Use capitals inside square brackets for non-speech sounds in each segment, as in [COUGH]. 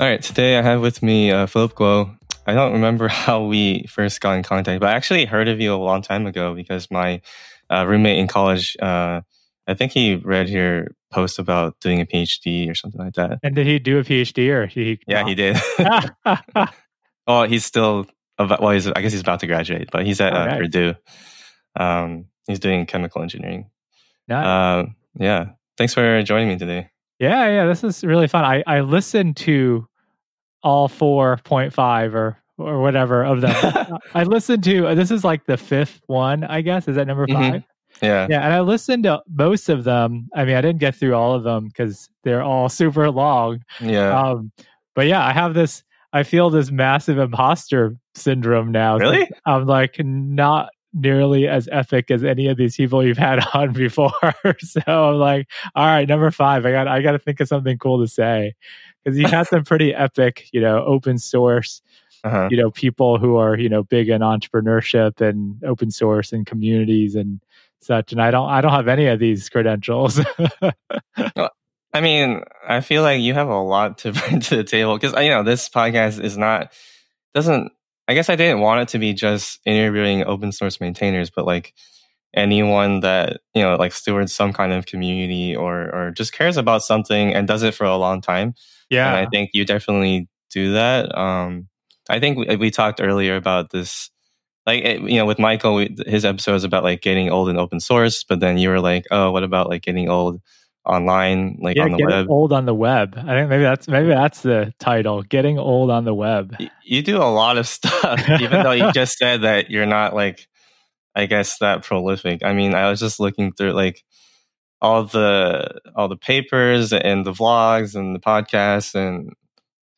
All right, today I have with me uh, Philip Guo. I don't remember [LAUGHS] how we first got in contact, but I actually heard of you a long time ago because my uh, roommate in college, uh, I think he read your post about doing a PhD or something like that. And did he do a PhD or he? Yeah, he did. [LAUGHS] [LAUGHS] oh, he's still about, well, he's I guess he's about to graduate, but he's at uh, Purdue. Um, he's doing chemical engineering. Nice. Uh, yeah. Thanks for joining me today. Yeah, yeah, this is really fun. I I listened to all 4.5 or or whatever of them. [LAUGHS] I listened to this is like the fifth one, I guess. Is that number 5? Mm-hmm. Yeah. Yeah, and I listened to most of them. I mean, I didn't get through all of them because they're all [LAUGHS] super long. Yeah. Um, but yeah, I have this. I feel this massive imposter syndrome now. Really? I'm like not nearly as epic as any of these people you've had [LAUGHS] on before. so I'm like, all right, number five. I got I got to think of something cool to say because you had some pretty epic, you know, open source. Uh-huh. You know, people who are you know big in entrepreneurship and open source and communities and such. And I don't I don't have any of these credentials. [LAUGHS] well, I mean, I feel like you have a lot to [LAUGHS] bring to the table because you know this podcast is not doesn't I guess I didn't want it to be just interviewing open source maintainers, but like anyone that you know like stewards some kind of community or or just cares about something and does it for a long time. Yeah, and I think you definitely do that. Um, I think we, we talked earlier about this, like it, you know, with Michael, we, his episode was about like getting old in open source, but then you were like, oh, what about like getting old online, like yeah, on the getting web. old on the web. I think maybe that's maybe that's the title. Getting old on the web. You do a lot of [LAUGHS] stuff, even though you [LAUGHS] just said that you're not like, I guess that prolific. I mean, I was just looking through like all the all the papers and the vlogs and the podcasts and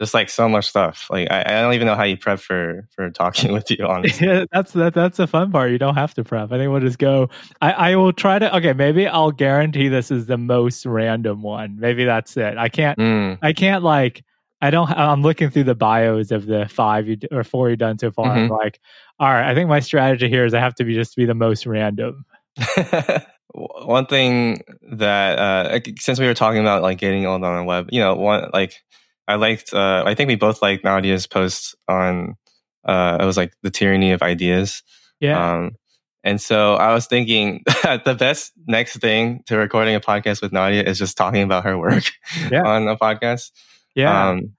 just like so much stuff. Like I, I, don't even know how you prep for for talking [LAUGHS] with you. [LAUGHS] Honestly, yeah, that's that that's the fun part. You don't have to prep. I think we'll just go. I I will try to. Okay, maybe I'll guarantee this is the most random one. Maybe that's it. I can't. Mm. I can't like. I don't. I'm looking through the bios of the five you, or four you've done so far. Mm-hmm. I'm like, all right. I think my strategy here is I have to be just be the most random. [LAUGHS] one thing that uh, since we were talking about like getting old on the web, you know, one like I liked. Uh, I think we both liked Nadia's post on. Uh, it was like the tyranny of ideas. Yeah. Um, and so I was thinking [LAUGHS] the best next thing to recording a podcast with Nadia is just talking about her work yeah. [LAUGHS] on a podcast. Yeah. Um,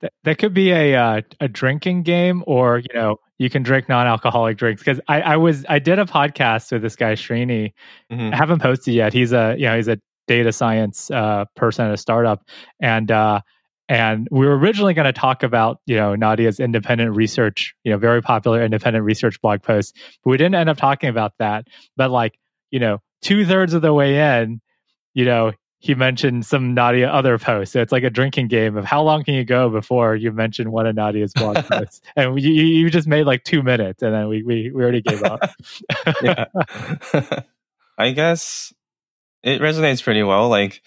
that, that could be a uh, a drinking game, or you know, you can drink non-alcoholic drinks. Because I, I was I did a podcast with this guy Srini. Mm-hmm. I haven't posted yet. He's a you know he's a data science uh, person at a startup, and uh, and we were originally going to talk about, you know, Nadia's independent research, you know, very popular independent research blog post, but we didn't end up talking about that. But like, you know, two thirds of the way in, you know, he mentioned some Nadia other posts. So it's like a drinking game of how long can you go before you mention one of Nadia's blog [LAUGHS] posts. And you, you just made like two minutes and then we, we, we already gave up. [LAUGHS] [LAUGHS] I guess it resonates pretty well. Like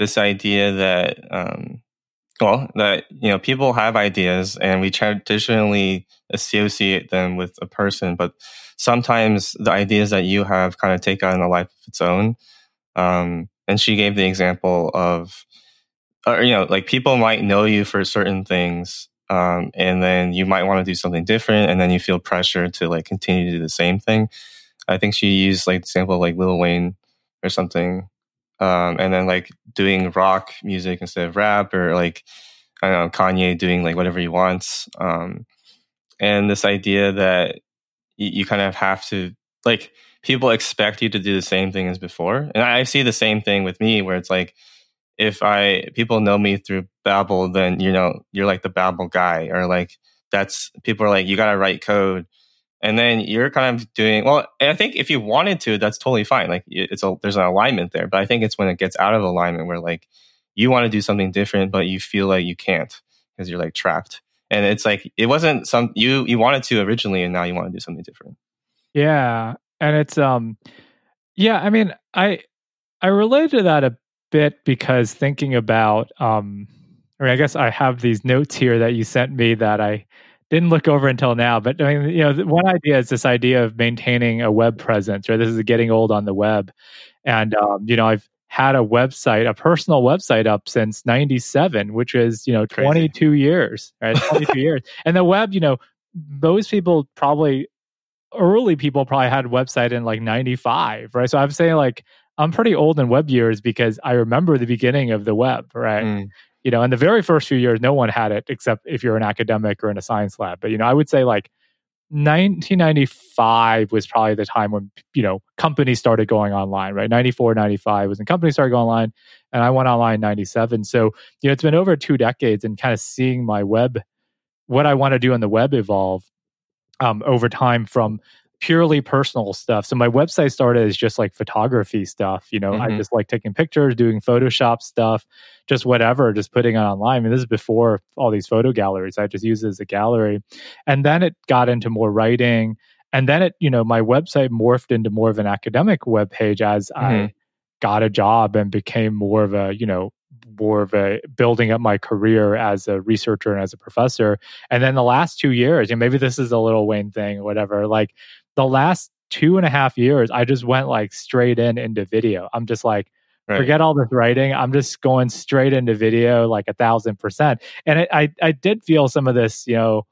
this idea that, um, well, that you know, people have ideas, and we traditionally associate them with a person, but sometimes the ideas that you have kind of take on a life of its own. Um, and she gave the example of, or you know, like people might know you for certain things, um, and then you might want to do something different, and then you feel pressure to like continue to do the same thing. I think she used like the example of like Lil Wayne or something um, and then like doing rock music instead of rap, or like I don't know Kanye doing like whatever he wants. Um, and this idea that you kind of have to like people expect you to do the same thing as before, and I see the same thing with me where it's like if I people know me through Babel, then you know you're like the Babel guy, or like that's people are like you got to write code. And then you're kind of doing well i think if you wanted to that's totally fine. Like it's a there's an alignment there. But i think it's when it gets out of alignment where like you want to do something different but you feel like you can't because you're like trapped. And it's like it wasn't some you you wanted to originally and now you want to do something different yeah and it's um yeah i mean i i relate to that a bit because thinking about um i mean i guess i have these notes here that you sent me that i didn't look over until now. But I mean, you know, one idea is this idea of maintaining a web presence, right? This is getting old on the web, and um, you know, I've had a website, a personal website up since 97, which is, you know, Crazy. 22 years, right? [LAUGHS] 22 years. And the web, you know, most people probably early people probably had a website in like 95, right? So I'm saying like I'm pretty old in web years because I remember the beginning of the web, right? Mm. You know, in the very first few years, no one had it except if you're an academic or in a science lab. But you know, I would say like 1995 was probably the time when you know companies started going online right 94 95 was when companies started going online and i went online 97 so you know it's been over two decades and kind of seeing my web what i want to do on the web evolve um, over time from purely personal stuff. So my website started as just like photography stuff. You know, I Mhm. just like taking pictures, doing Photoshop stuff, just whatever, just putting it online. I mean, this is before all these photo galleries. I just used it as a gallery. And then it got into more writing. And then it, you know, my website morphed into more of an academic web page as I Mhm. got a job and became more of a, you know, more of a building up my career as a researcher and as a professor. And then the last two years, and maybe this is a Lil Wayne thing or whatever, like the last two and a half years, I just went like straight in into video. I'm just like, Right. forget all this writing. I'm just going straight into video like a thousand percent. And it, I, I did feel some of this, you know,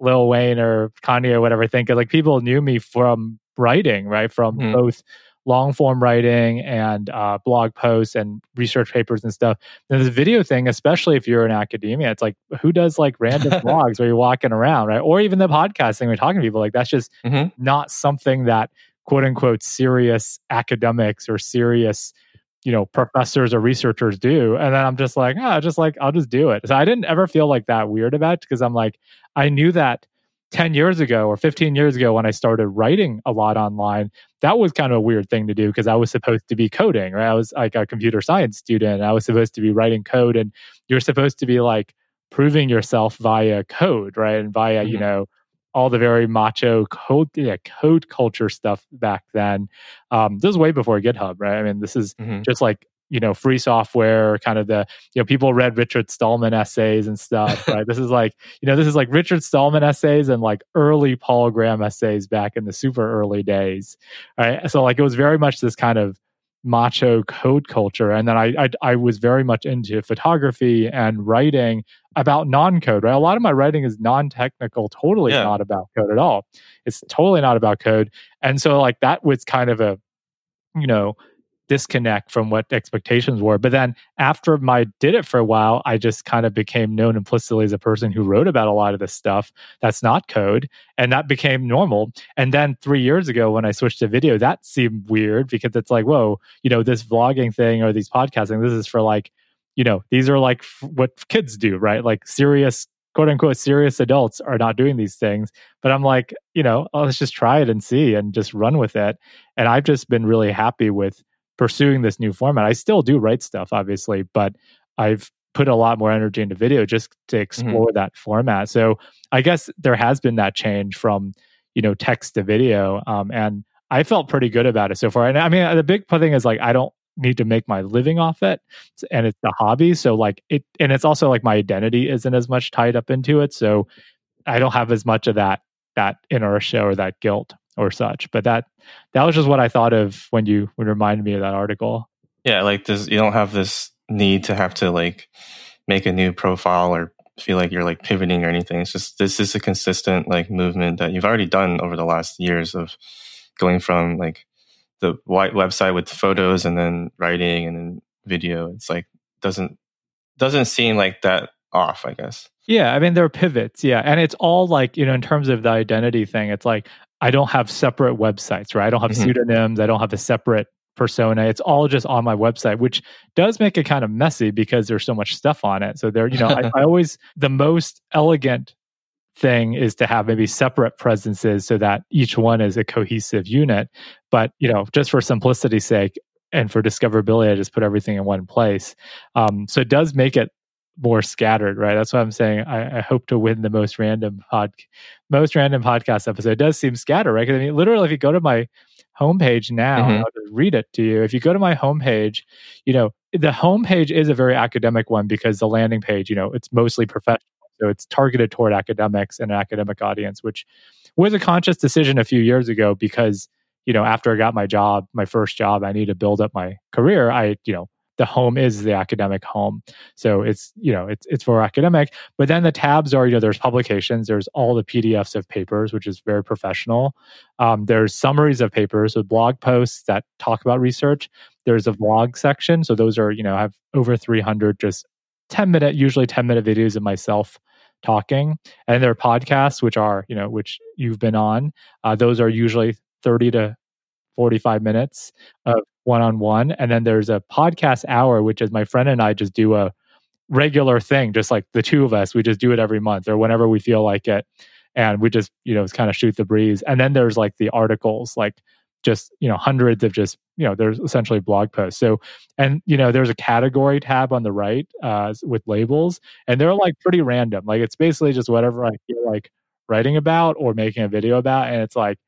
Lil Wayne or Kanye or whatever thing, 'cause, like people knew me from writing, right? From Mhm. both long form writing and uh, blog posts and research papers and stuff. And this video thing, especially if you're in academia, it's like who does like random [LAUGHS] blogs where you're walking around, right? Or even the podcasting, we're talking to people like that's just Mhm. not something that quote unquote serious academics or serious you know professors or researchers do and then i'm just like ah just like i'll just do it so i didn't ever feel like that weird about it because i'm like i knew that 10 years ago or 15 years ago when i started writing a lot online that was kind of a weird thing to do because i was supposed to be coding right i was like a computer science student i was supposed to be writing code and you're supposed to be like proving yourself via code right and via you Mhm. know all the very macho code yeah, code culture stuff back then um, this is way before github right i mean this is Mhm. just like you know free software kind of the you know people read richard stallman essays and stuff [LAUGHS] right? This is like you know this is like richard stallman essays and like early paul graham essays back in the super early days right? So like it was very much this kind of macho code culture. And then I, I i was very much into photography and writing about non-code right? A lot of my writing is non-technical totally Yeah. not about code at all. It's totally not about code. And so like that was kind of a you know disconnect from what expectations were. But then after my did it for a while i just kind of became known implicitly as a person who wrote about a lot of this stuff that's not code and that became normal. And then three years ago when i switched to video that seemed weird because it's like whoa you know this vlogging thing or these podcasting this is for like you know these are like f- what kids do right? Like serious quote unquote serious adults are not doing these things. But i'm like you know oh, let's just try it and see and just run with it. And i've just been really happy with pursuing this new format. I still do write stuff obviously but i've put a lot more energy into video just to explore that format. So i guess there has been that change from you know text to video um, and i felt pretty good about it so far. And i mean the big thing is like i don't need to make my living off it and it's a hobby so like it and it's also like my identity isn't as much tied up into it so i don't have as much of that that inertia or that guilt or such but that that was just what i thought of when you when you reminded me of that article Yeah, like this you don't have this need to have to like make a new profile or feel like you're like pivoting or anything. It's just this is a consistent like movement that you've already done over the last years of going from like the white website with photos and then writing and then video. It's like doesn't doesn't seem like that off, I guess. Yeah, I mean there are pivots. Yeah, and it's all like you know in terms of the identity thing. It's like I don't have separate websites, right? I don't have Mhm. pseudonyms. I don't have a separate persona. It's all just on my website, which does make it kind of messy because there's so much stuff on it. So there, you know, I, [LAUGHS] I always the most elegant thing is to have maybe separate presences so that each one is a cohesive unit. But you know, just for simplicity's sake and for discoverability, I just put everything in one place. Um, so it does make it more scattered, right? That's what I'm saying. I, I hope to win the most random pod, most random podcast episode. It does seem scattered, right? 'Cause I mean, literally, if you go to my homepage now, Mhm. I'll just read it to you. If you go to my homepage, you know, the homepage is a very academic one because the landing page, you know, it's mostly professional. So it's targeted toward academics and an academic audience, which was a conscious decision a few years ago because you know, after I got my job, my first job, I need to build up my career. I, you know, the home is the academic home. So it's, you know, it's it's for academic. But then the tabs are, you know, there's publications, there's all the PDFs of papers, which is very professional. Um, there's summaries of papers with blog posts that talk about research. There's a vlog section. So those are, you know, I have over 300 just 10 minute, usually 10 minute videos of myself talking. And there are podcasts, which are, you know, which you've been on. Uh, those are usually 30 to 45 minutes of one on one. And then there's a podcast hour, which is my friend and I just do a regular thing, just like the two of us. We just do it every month or whenever we feel like it. And we just, you know, it's kind of shoot the breeze. And then there's like the articles, like just, you know, hundreds of just, you know, there's essentially blog posts. So, and, you know, there's a category tab on the right uh, with labels, and they're like pretty random. Like it's basically just whatever I feel like writing about or making a video about. And it's like,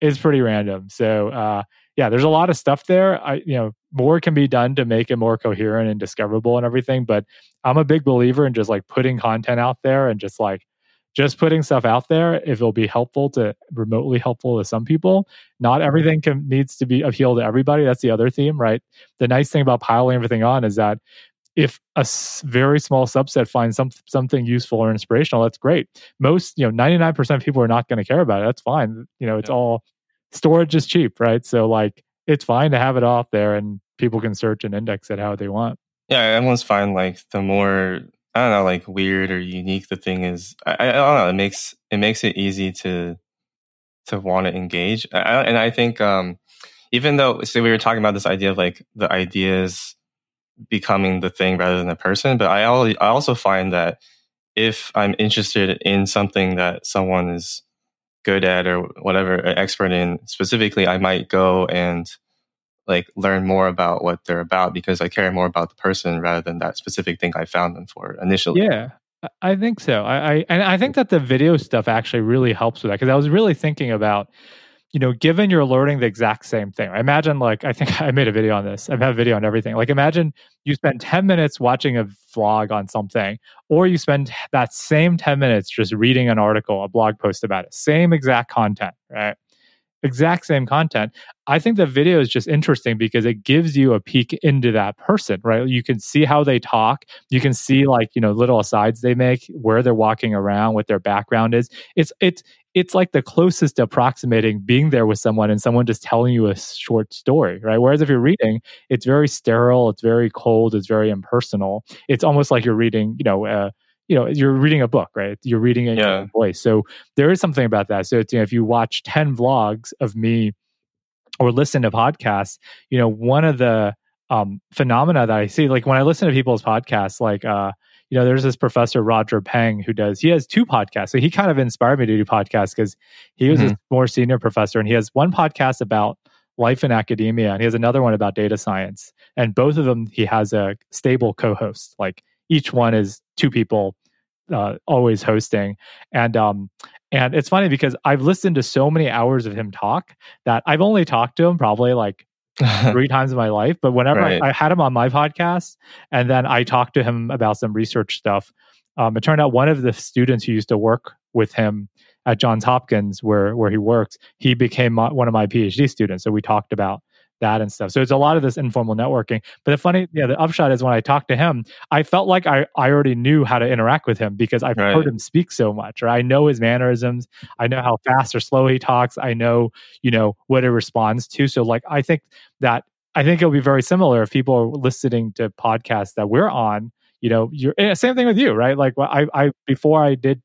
it's pretty random. So uh, yeah, there's a lot of stuff there. I you know more can be done to make it more coherent and discoverable and everything. But I'm a big believer in just like putting content out there and just like just putting stuff out there if it'll be helpful to remotely helpful to some people not mm-hmm. everything can, needs to be appeal to everybody that's the other theme right the nice thing about piling everything on is that if a very small subset finds some, something useful or inspirational, that's great. Most, you know, 99% of people are not going to care about it. That's fine. You know, it's yeah. all storage is cheap, right? So like it's fine to have it off there and people can search and index it how they want. Yeah, I almost find like the more I don't know, like weird or unique the thing is, I, I don't know. It makes it makes it easy to to want to engage, I, and I think um, even though so we were talking about this idea of like the ideas becoming the thing rather than the person. But I, I also find that if I'm interested in something that someone is good at or whatever, expert in specifically, I might go and like learn more about what they're about because I care more about the person rather than that specific thing I found them for initially. Yeah. I think so. I, I and I think that the video stuff actually really helps with that because I was really thinking about you know, given you're learning the exact same thing, imagine like I think [LAUGHS] I made a video on this. I've had a video on everything. Like imagine you spend 10 minutes watching a vlog on something, or you spend that same 10 minutes just reading an article, a blog post about it. Same exact content, right? exact same content. I think the video is just interesting because it gives you a peek into that person, right? You can see how they talk. You can see like, you know, little asides they make, where they're walking around, what their background is. It's it's it's like the closest approximating being there with someone and someone just telling you a short story, right? Whereas if you're reading, it's very sterile, it's very cold, it's very impersonal. It's almost like you're reading, you know, uh, you know you're reading a book right you're reading in yeah. your voice so there is something about that so you know, if you watch 10 vlogs of me or listen to podcasts you know one of the um, phenomena that i see like when i listen to people's podcasts like uh you know there's this professor roger peng who does he has two podcasts. So he kind of inspired me to do podcasts because he was mm-hmm. a more senior professor and he has one podcast about life in academia and he has another one about data science. And both of them he has a stable co-host. Like each one is two people uh, always hosting. And um and it's funny because i've listened to so many hours of him talk that i've only talked to him probably like [LAUGHS] three times in my life but whenever right. I, I, had him on my podcast and then i talked to him about some research stuff um, it turned out one of the students who used to work with him at johns hopkins where where he works he became my, one of my phd students so we talked about that and stuff. So it's a lot of this informal networking. But the funny, yeah, the upshot is when I talked to him, I felt like I, I already knew how to interact with him because I've right. heard him speak so much, or I know his mannerisms. I know how fast or slow he talks. I know, you know, what he responds to. So like, I think that, I think it'll be very similar if people are listening to podcasts that we're on, you know, you're eh, same thing with you, right? Like I, I, before I did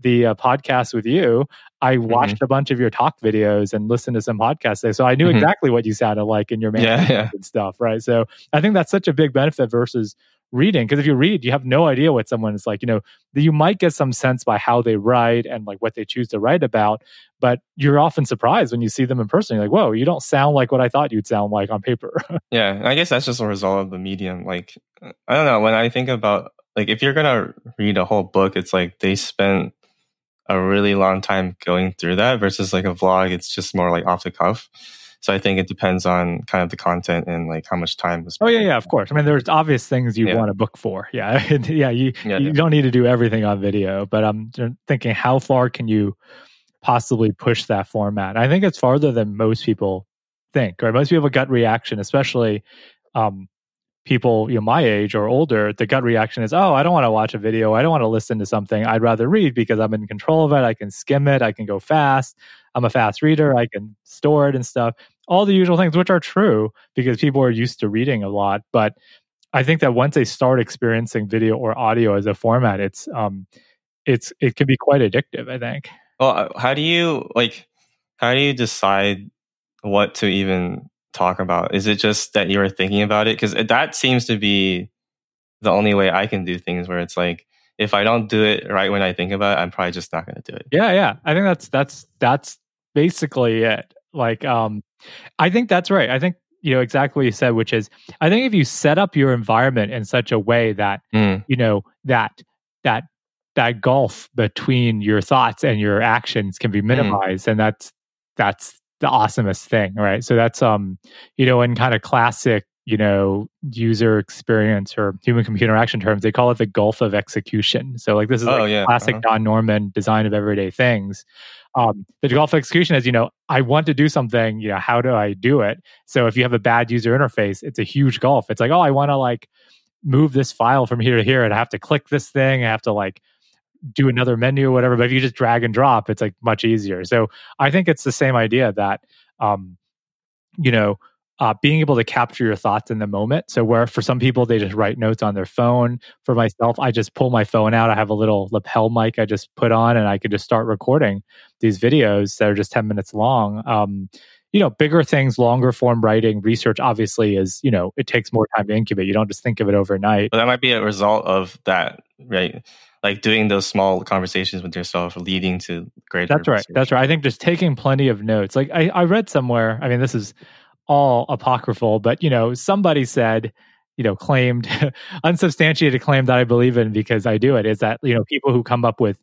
the uh, podcast with you, I mm-hmm. watched mm-hmm. a bunch of your talk videos and listened to some podcasts. So I knew mm-hmm. exactly what you sounded like in your management yeah, yeah. and stuff, right? So I think that's such a big benefit versus reading. Because if you read, you have no idea what someone is like. You know, you might get some sense by how they write and like what they choose to write about, but you're often surprised when you see them in person. You're like, whoa, you don't sound like what I thought you'd sound like on paper. [LAUGHS] yeah, I guess that's just a result of the medium. Like, I don't know. When I think about like if you're gonna read a whole book, it's like they spent a really long time going through that versus like a vlog it's just more like off the cuff so i think it depends on kind of the content and like how much time was oh yeah yeah of course i mean there's obvious things you yeah. want to book for yeah [LAUGHS] yeah you yeah, you yeah. don't need to do everything on video but i'm thinking how far can you possibly push that format. I think it's farther than most people think, right? Most people have a gut reaction, especially um, people you know my age or older the gut reaction is oh i don't want to watch a video. I don't want to listen to something. I'd rather read because i'm in control of it. I can skim it. I can go fast. I'm a fast reader. I can store it and stuff. All the usual things which are true because people are used to reading a lot but i think that once they start experiencing video or audio as a format it's um it's it can be quite addictive i think. Well how do you like how do you decide what to even talk about? Is it just that you were thinking about it? Because that seems to be the only way I can do things where it's like, if I don't do it right when I think about it, I'm probably just not going to do it. Yeah, yeah. I think that's that's that's basically it. Like, um, I think that's right. I think you know exactly what you said, which is I think if you set up your environment in such a way that mm. you know that that that gulf between your thoughts and your actions can be hmm. minimized, mm. and that's that's the awesomest thing, right? So that's um, you know, in kind of classic, you know, user experience or human computer interaction terms, they call it the gulf of execution. So like this is oh, like yeah. classic uh-huh. Don Norman design of everyday things. Um, the gulf of execution is, you know, I want to do something, you know, how do I do it? So if you have a bad user interface, it's a huge gulf. It's like, oh, I want to like move this file from here to here and I have to click this thing. I have to like do another menu or whatever. But if you just drag and drop, it's like much easier. So I think it's the same idea that, um, you know, uh, being able to capture your thoughts in the moment. So where for some people they just write notes on their phone. For myself, I just pull my phone out. I have a little lapel mic I just put on, and I could just start recording these videos that are just ten minutes long. Um, you know, bigger things, longer form writing, research obviously is, you know, it takes more time to incubate. You don't just think of it overnight. But that might be a result of that, right? like doing those small conversations with yourself leading to greater that's right research. that's right i think just taking plenty of notes like I, I read somewhere i mean this is all apocryphal but you know somebody said you know claimed [LAUGHS] unsubstantiated claim that i believe in because i do it is that you know people who come up with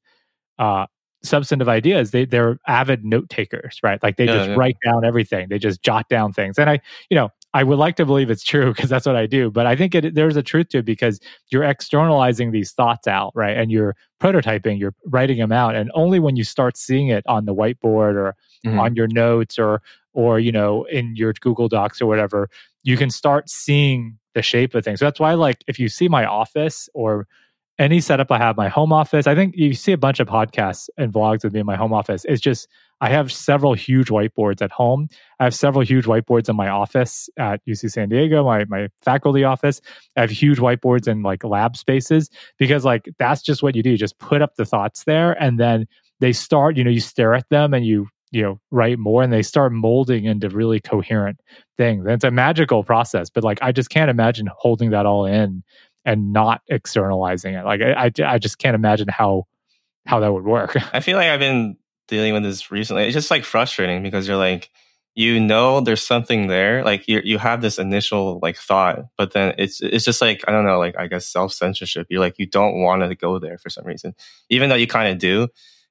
uh substantive ideas they they're avid note takers right like they yeah, just yeah. write down everything they just jot down things and i you know I would like to believe it's true because that's what I do. But I think it, there's a truth to it because you're externalizing these thoughts out, right? And you're prototyping, you're writing them out, and only when you start seeing it on the whiteboard or mm-hmm. on your notes or or you know in your Google Docs or whatever, you can start seeing the shape of things. So that's why, like, if you see my office or any setup I have, my home office. I think you see a bunch of podcasts and vlogs with me in my home office. It's just I have several huge whiteboards at home. I have several huge whiteboards in my office at UC San Diego, my my faculty office. I have huge whiteboards in like lab spaces because like that's just what you do. You just put up the thoughts there and then they start, you know, you stare at them and you you know write more and they start molding into really coherent things and it's a magical process but like i just can't imagine holding that all in and not externalizing it. Like I, I, I just can't imagine how how that would work. [LAUGHS] I feel like I've been dealing with this recently. It's just like frustrating because you're like, you know, there's something there. Like you you have this initial like thought, but then it's it's just like I don't know, like I guess self censorship. You're like you don't want to go there for some reason, even though you kind of do.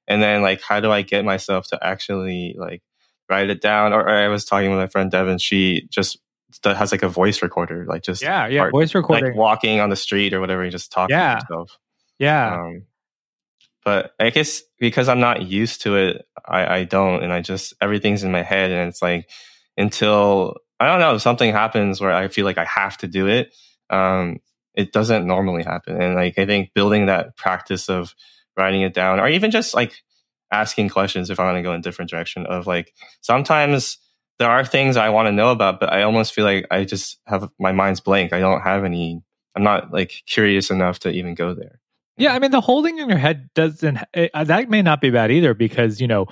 And then like, how do I get myself to actually like write it down? Or, or I was talking with my friend Devin. She just that has like a voice recorder, like just yeah, yeah, voice recording, like walking on the street or whatever, you just talk yeah. to yourself. Yeah. Um, but I guess because I'm not used to it, I, I don't, and I just everything's in my head, and it's like until I don't know something happens where I feel like I have to do it. Um, it doesn't normally happen, and like I think building that practice of writing it down, or even just like asking questions if I want to go in a different direction. Of like sometimes there are things I want to know about, but I almost feel like I just have my mind's blank. I don't have any. I'm not like curious enough to even go there. Yeah, I mean, the holding in your head doesn't. It, uh, that may not be bad either because you know,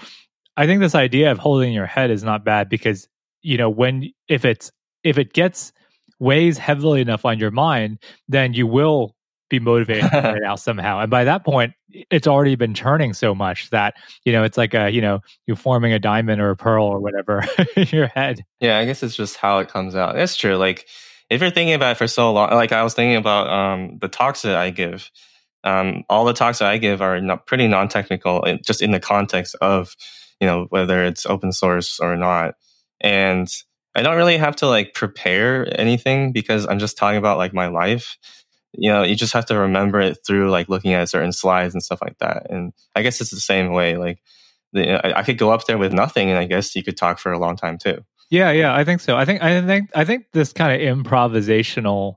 I think this idea of holding your head is not bad because you know when if it's if it gets weighs heavily enough on your mind, then you will be motivated right [LAUGHS] now somehow. And by that point, it's already been churning so much that you know it's like a you know you're forming a diamond or a pearl or whatever [LAUGHS] in your head. Yeah, I guess it's just how it comes out. That's true. Like if you're thinking about it for so long, like I was thinking about um, the talks that I give. Um, all the talks that I give are not pretty non-technical, just in the context of you know whether it's open source or not, and I don't really have to like prepare anything because I'm just talking about like my life you know you just have to remember it through like looking at certain slides and stuff like that and i guess it's the same way like I, I could go up there with nothing, and I guess you could talk for a long time too. Yeah, yeah, I think so. I think I think I think this kind of improvisational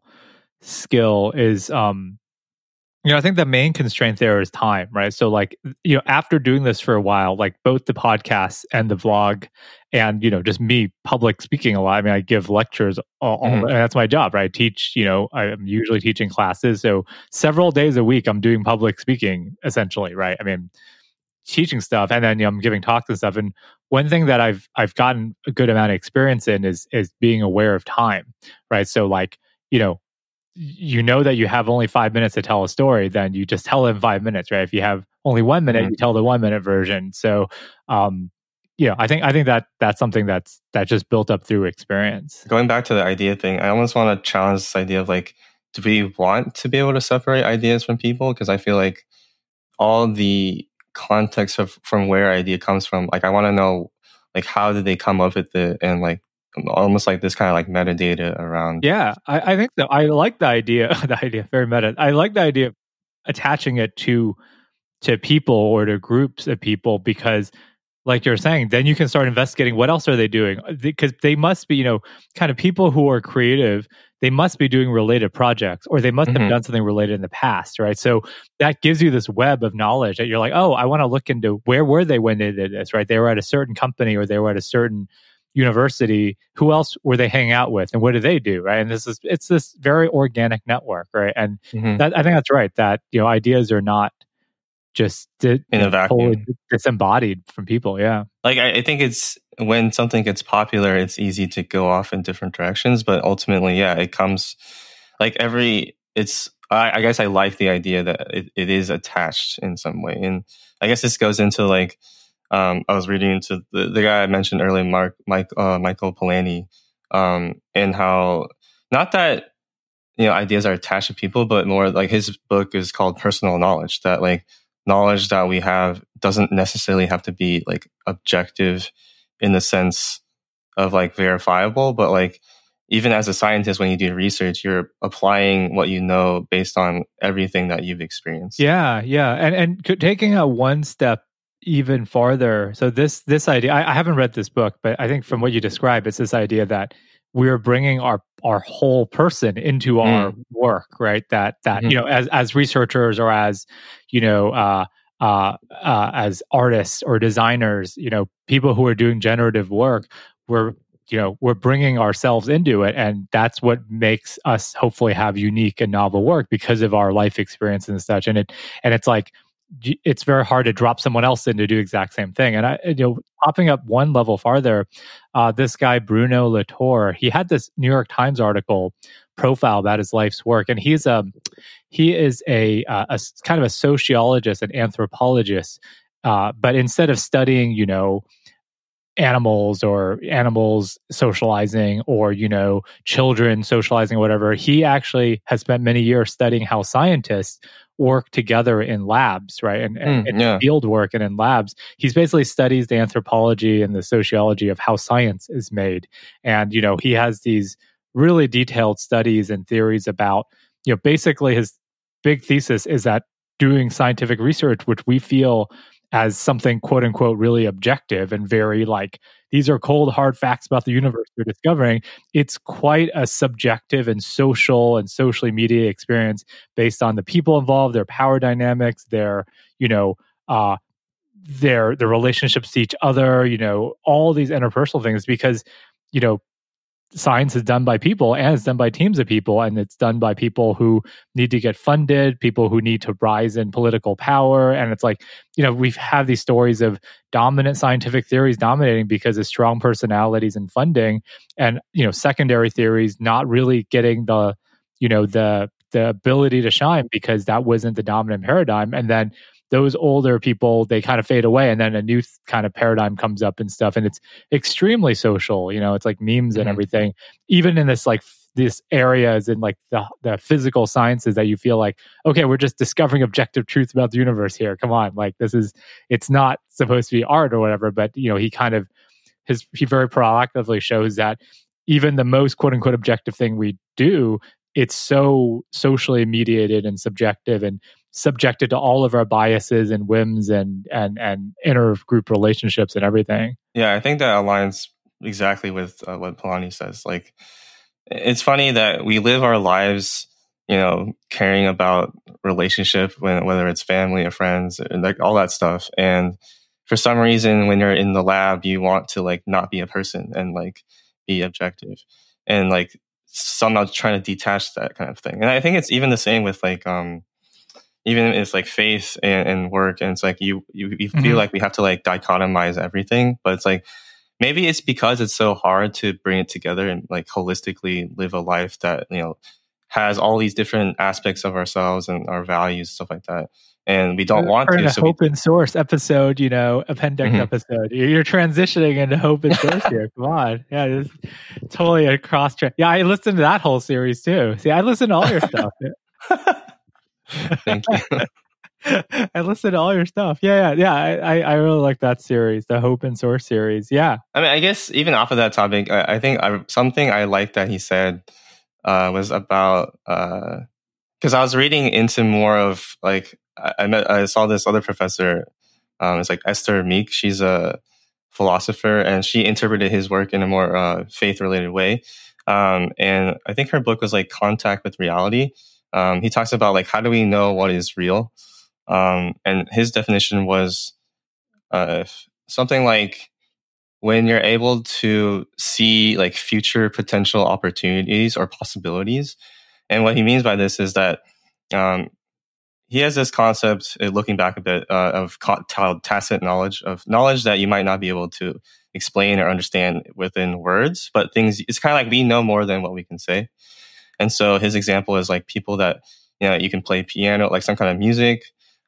skill is um you know, I think the main constraint there is time, right? So, like, you know, after doing this for a while, like both the podcast and the vlog, and you know, just me public speaking a lot. I mean, I give lectures, all, mm-hmm. all, that's my job, right? I teach, you know, I'm usually teaching classes, so several days a week, I'm doing public speaking, essentially, right? I mean, teaching stuff, and then you know, I'm giving talks and stuff. And one thing that I've I've gotten a good amount of experience in is is being aware of time, right? So, like, you know, you know that you have only five minutes to tell a story, then you just tell it in five minutes, right? If you have only one minute, mm-hmm. you tell the one minute version. So, um, yeah, I think I think that that's something that's that just built up through experience. Going back to the idea thing, I almost want to challenge this idea of like, do we want to be able to separate ideas from people? Because I feel like all the context of from where idea comes from, like I want to know like how did they come up with it and like almost like this kind of like metadata around. Yeah, I, I think that I like the idea. [LAUGHS] the idea very meta. I like the idea of attaching it to to people or to groups of people because like you're saying then you can start investigating what else are they doing? Because they must be you know kind of people who are creative they must be doing related projects or they must mm-hmm. have done something related in the past right? So that gives you this web of knowledge that you're like oh i want to look into where were they when they did this right? They were at a certain company or they were at a certain university. Who else were they hanging out with and what do they do right? And this is it's this very organic network right? And mm-hmm. that, i think that's right that you know ideas are not just in a vacuum disembodied from people yeah like I, I think it's when something gets popular it's easy to go off in different directions but ultimately yeah it comes like every it's I, I, guess I like the idea that it, it is attached in some way. And I guess this goes into like um, I was reading into the, the guy I mentioned earlier, Mark Mike uh, Michael Polanyi, um, and how not that you know ideas are attached to people, but more like his book is called Personal Knowledge. That like knowledge that we have doesn't necessarily have to be like objective in the sense of like verifiable, but like even as a scientist, when you do research, you're applying what you know based on everything that you've experienced. Yeah, yeah, and and taking a one step even farther. So this this idea, I, I, haven't read this book, but I think from what you describe, it's this idea that we're bringing our our whole person into mm. our work, right? That that mm-hmm. you know, as as researchers or as you know, uh, uh, uh, as artists or designers, you know, people who are doing generative work, we're you know we're bringing ourselves into it and that's what makes us hopefully have unique and novel work because of our life experience and such and it and it's like it's very hard to drop someone else in to do exact same thing. And I, you know, popping up one level farther, uh, this guy Bruno Latour, he had this New York Times article profile about his life's work, and he's a um, he is a, uh, a kind of a sociologist and anthropologist. Uh, but instead of studying, you know, animals or animals socializing or you know children socializing or whatever he actually has spent many years studying how scientists work together in labs, right? And, and, mm, yeah. field work and in labs. He's basically studies the anthropology and the sociology of how science is made. And, you know, he has these really detailed studies and theories about, you know, basically his big thesis is that doing scientific research, which we feel as something quote unquote really objective and very like these are cold hard facts about the universe you're discovering. It's quite a subjective and social and socially media experience based on the people involved their power dynamics their you know uh their their relationships to each other you know all these interpersonal things because you know science is done by people and it's done by teams of people and it's done by people who need to get funded people who need to rise in political power. And it's like you know we've had these stories of dominant scientific theories dominating because of strong personalities and funding and you know secondary theories not really getting the you know the the ability to shine because that wasn't the dominant paradigm. And then those older people they kind of fade away and then a new kind of paradigm comes up and stuff and it's extremely social you know it's like memes and mm-hmm. everything even in this like f- this areas in like the, the physical sciences that you feel like okay we're just discovering objective truths about the universe here come on like this is it's not supposed to be art or whatever but you know he kind of his he very proactively shows that even the most quote unquote objective thing we do it's so socially mediated and subjective and subjected to all of our biases and whims and and and inner group relationships and everything. Yeah, I think that aligns exactly with uh, what Polanyi says. Like, it's funny that we live our lives, you know, caring about relationship, when, whether it's family or friends, and like all that stuff. And for some reason, when you're in the lab, you want to like not be a person and like be objective, and like somehow trying to detach that kind of thing. And I think it's even the same with like um even it's like faith and, and work and it's like you you, you feel mm-hmm. like we have to like dichotomize everything but it's like maybe it's because it's so hard to bring it together and like holistically live a life that you know has all these different aspects of ourselves and our values stuff like that and we don't want to. So open we, source episode, you know, appendix mm-hmm. episode. You're transitioning into open source [LAUGHS] here. Come on, yeah, it's totally a cross track. Yeah, I listened to that whole series too. See, I listened to all your [LAUGHS] stuff. Thank you. [LAUGHS] I listened to all your stuff. Yeah, yeah, yeah. I, I really like that series, the Hope in Source series. Yeah. I mean, I guess even off of that topic, I, I think I, something I liked that he said uh, was about because uh, I was reading into more of like I, I met I saw this other professor. Um, it's like Esther Meek. She's a philosopher, and she interpreted his work in a more uh, faith related way. Um, and I think her book was like Contact with Reality um, he talks about like how do we know what is real, um, and his definition was uh, something like when you're able to see like future potential opportunities or possibilities. And what he means by this is that um, he has this concept, uh, looking back a bit, uh, of tacit knowledge, of knowledge that you might not be able to explain or understand within words, but things, it's kind of like we know more than what we can say. And so his example is like people that, you know, you can play piano, like some kind of music,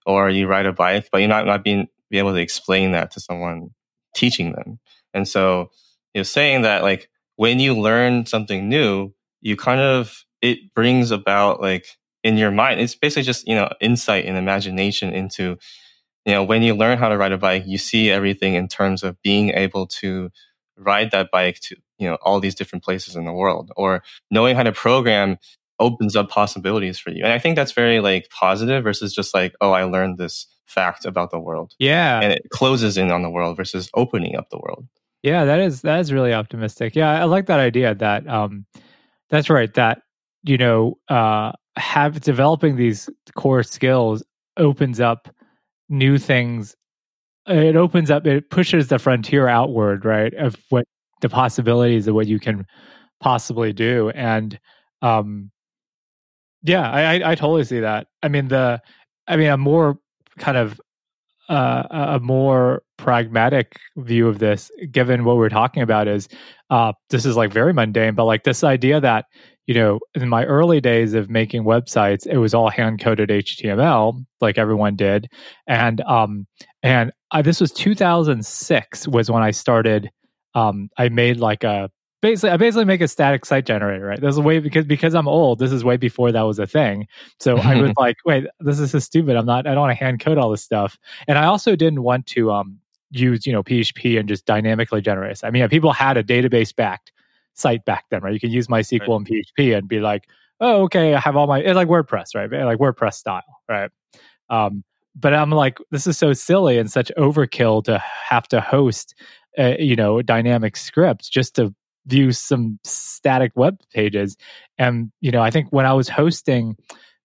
or you ride a bike, but you're not, not being be able to explain that to someone teaching them. And so he was saying that like when you learn something new, you kind of it brings about like in your mind, it's basically just, you know, insight and imagination into, you know, when you learn how to ride a bike, you see everything in terms of being able to ride that bike to you know all these different places in the world or knowing how to program opens up possibilities for you. And i think that's very like positive versus just like oh i learned this fact about the world. Yeah. And it closes in on the world versus opening up the world. Yeah that is that is really optimistic. Yeah i like that idea that um that's right that you know uh have developing these core skills opens up new things it opens up it pushes the frontier outward right of what the possibilities of what you can possibly do. And um yeah i i, I totally see that. I mean the i mean a more kind of uh, a more pragmatic view of this given what we're talking about is uh this is like very mundane but like this idea that you know, in my early days of making websites, it was all hand coded HTML, like everyone did, and um, and I, this was 2006 was when I started. Um, I made like a basically I basically make a static site generator, right? This is way because because I'm old. This is way before that was a thing. So I was [LAUGHS] like, wait, this is so stupid. I'm not. I don't want to hand code all this stuff. And I also didn't want to um use you know PHP and just dynamically generate. I mean, yeah, people had a database backed site back then, right? You can use MySQL right. and PHP and be like, oh, okay, I have all my, it's like WordPress, right? Like WordPress style, right? Um, but I'm like, this is so silly and such overkill to have to host, uh, you know, dynamic scripts just to view some static web pages. And, you know, I think when I was hosting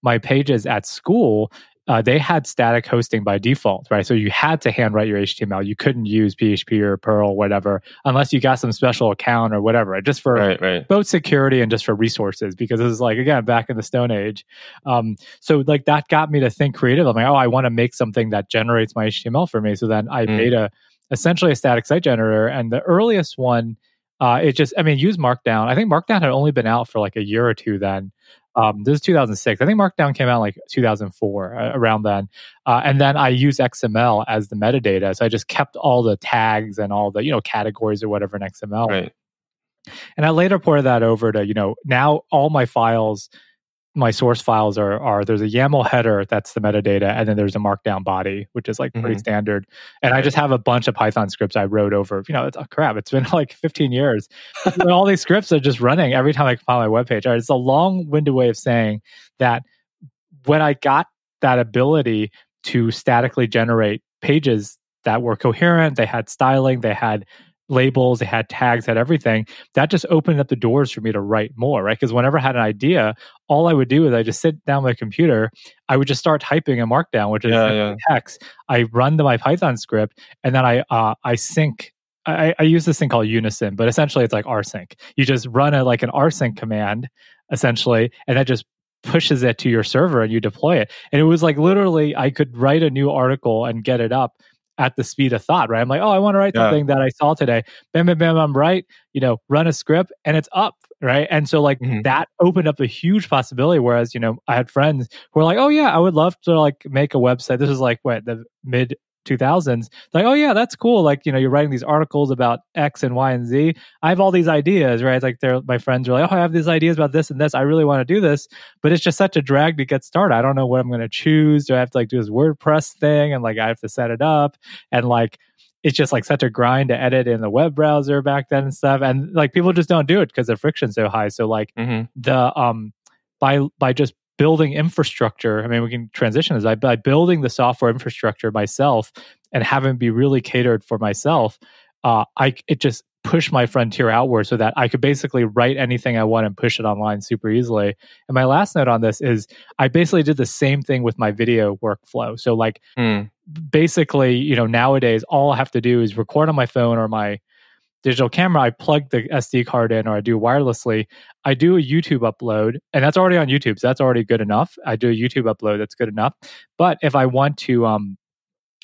my pages at school, uh, they had static hosting by default, right? So you had to handwrite your HTML. You couldn't use PHP or Perl, or whatever, unless you got some special account or whatever, just for right, right. both security and just for resources. Because this is like again back in the Stone Age. Um, so like that got me to think creative. I'm like, oh, I want to make something that generates my HTML for me. So then I mm. made a essentially a static site generator, and the earliest one. Uh, it just, I mean, use Markdown. I think Markdown had only been out for like a year or two then. Um, this is 2006. I think Markdown came out like 2004, uh, around then. Uh, and then I use XML as the metadata. So I just kept all the tags and all the, you know, categories or whatever in XML. Right. And I later ported that over to, you know, now all my files my source files are are there's a YAML header that's the metadata, and then there's a Markdown body, which is like pretty mm-hmm. standard. And I just have a bunch of Python scripts I wrote over. You know, it's, oh, crap, it's been [LAUGHS] like 15 years. and all these scripts are just running every time I compile my webpage. Right, it's a long-winded way of saying that when I got that ability to statically generate pages that were coherent, they had styling, they had labels, they had tags, had everything. That just opened up the doors for me to write more, right? Because whenever I had an idea, all I would do is I just sit down my computer, I would just start typing a markdown, which is Yeah, yeah. text. I run the, my Python script, and then I uh, I sync. I, I use this thing called Unison, but essentially it's like rsync. You just run a like an rsync command, essentially, and that just pushes it to your server and you deploy it. And it was like literally I could write a new article and get it up at the speed of thought, right? I'm like, oh, I want to write Yeah. something that I saw today. Bam, bam, bam, I'm right. You know, run a script and it's up, right? And so like Mhm. that opened up a huge possibility. Whereas, you know, I had friends who were like, oh yeah, I would love to like make a website. This is like what the mid 2000s. Like, oh yeah, that's cool. Like, you know, you're writing these articles about X and Y and Z. I have all these ideas, right? Like they're my friends are like, oh, I have these ideas about this and this. I really want to do this, but it's just such a drag to get started. I don't know what I'm going to choose. Do I have to like do this WordPress thing and like I have to set it up and like it's just like such a grind to edit in the web browser back then and stuff. And like people just don't do it because the friction's so high. So like hmm the um by by just building infrastructure. I mean we can transition as by, by building the software infrastructure myself and having be really catered for myself uh i it just pushed my frontier outward so that i could basically write anything i want and push it online super easily. And my last note on this is i basically did the same thing with my video workflow. So like Mm. basically, you know, nowadays all I have to do is record on my phone or my digital camera. I plug the SD card in or I do wirelessly. I do a YouTube upload, and that's already on YouTube. So that's already good enough. I do a YouTube upload, that's good enough. But if I want to um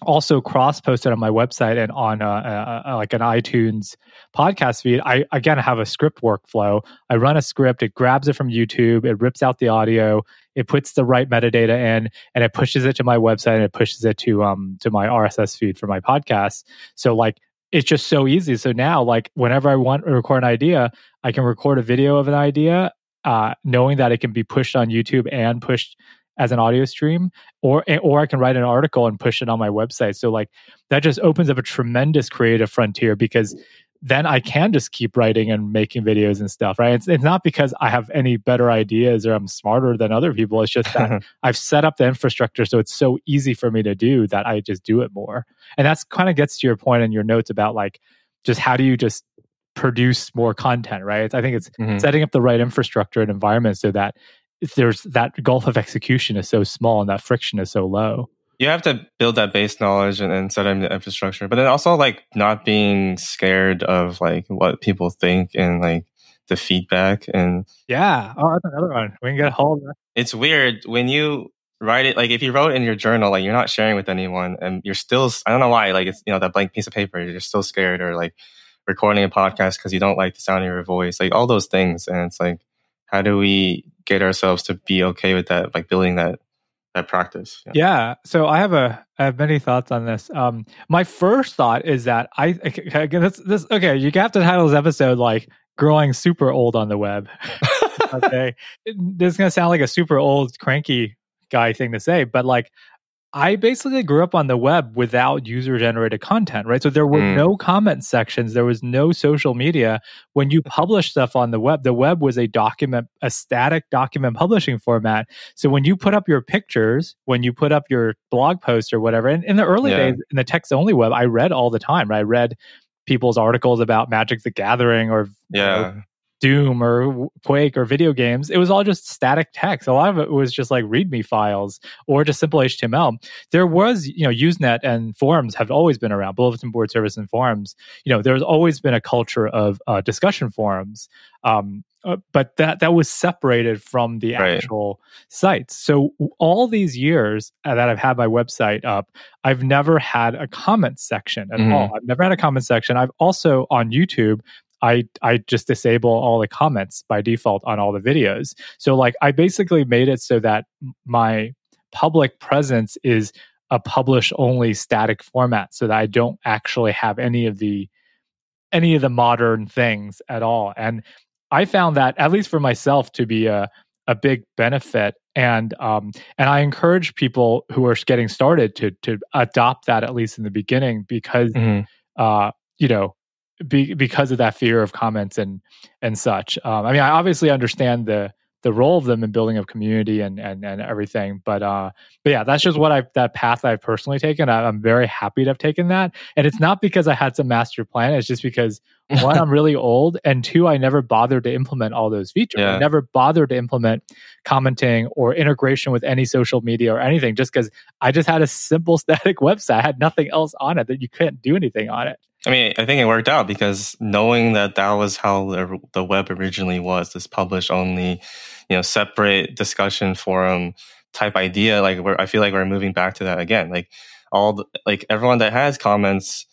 also cross post it on my website and on uh, uh, uh, like an iTunes podcast feed, I again have a script workflow. I run a script, it grabs it from YouTube, it rips out the audio, it puts the right metadata in, and it pushes it to my website and it pushes it to um to my RSS feed for my podcast. So like it's just so easy. So now like whenever I want to record an idea, I can record a video of an idea, uh, knowing that it can be pushed on YouTube and pushed as an audio stream, or or I can write an article and push it on my website. So like that just opens up a tremendous creative frontier because then I can just keep writing and making videos and stuff, right? It's, it's not because I have any better ideas or I'm smarter than other people. It's just that [LAUGHS] I've set up the infrastructure so it's so easy for me to do that I just do it more. And that's kind of gets to your point in your notes about like just how do you just produce more content, right? I think it's Mhm. setting up the right infrastructure and environment so that there's that gulf of execution is so small and that friction is so low. You have to build that base knowledge and, and set up the infrastructure but then also like not being scared of like what people think and like the feedback and Yeah. Oh, that's another one. We can get a hold of it's weird when you write it like if you wrote in your journal like you're not sharing with anyone and you're still i don't know why like it's you know that blank piece of paper you're still scared or like recording a podcast because you don't like the sound of your voice like all those things and it's like how do we get ourselves to be okay with that like building that that practice yeah. Yeah. So I have a I have many thoughts on this. Um, my first thought is that I okay, again, this this okay. You have to title this episode like "Growing Super Old on the Web." [LAUGHS] okay, this is gonna sound like a super old cranky guy thing to say, but like. I basically grew up on the web without user generated content, right? So there were Mm. no comment sections, there was no social media. When you publish stuff on the web, the web was a document, a static document publishing format. So when you put up your pictures, when you put up your blog posts or whatever, and in the early Yeah. days in the text only web, I read all the time. Right? I read people's articles about Magic the Gathering or you know, yeah Doom or Quake or video games. It was all just static text. A lot of it was just like README files or just simple HTML. There was, you know, Usenet and forums have always been around, bulletin board service and forums. You know, there's always been a culture of uh, discussion forums. Um, uh, but that that was separated from the Right. actual sites. So all these years uh, that I've had my website up, I've never had a comment section at Mhm. all. I've never had a comment section. I've also on YouTube I I just disable all the comments by default on all the videos. So like I basically made it so that my public presence is a publish only static format so that I don't actually have any of the any of the modern things at all. And I found that at least for myself to be a a big benefit and um and I encourage people who are getting started to to adopt that at least in the beginning because Mhm. uh, you know, be, because of that fear of comments and and such. Um, I mean, I obviously understand the the role of them in building a community and and and everything. But uh, but yeah, that's just what I that path I've personally taken. I, I'm very happy to have taken that, and it's not because I had some master plan. It's just because one, [LAUGHS] I'm really old, and two, I never bothered to implement all those features. Yeah. I never bothered to implement commenting or integration with any social media or anything, just because I just had a simple [LAUGHS] static website. I had nothing else on it that you couldn't do anything on it. I mean, I think it worked out because knowing that that was how the, the web originally was, this publish only, you know, separate discussion forum type idea, like we're, I feel like we're moving back to that again. Like all, the, like everyone that has comments,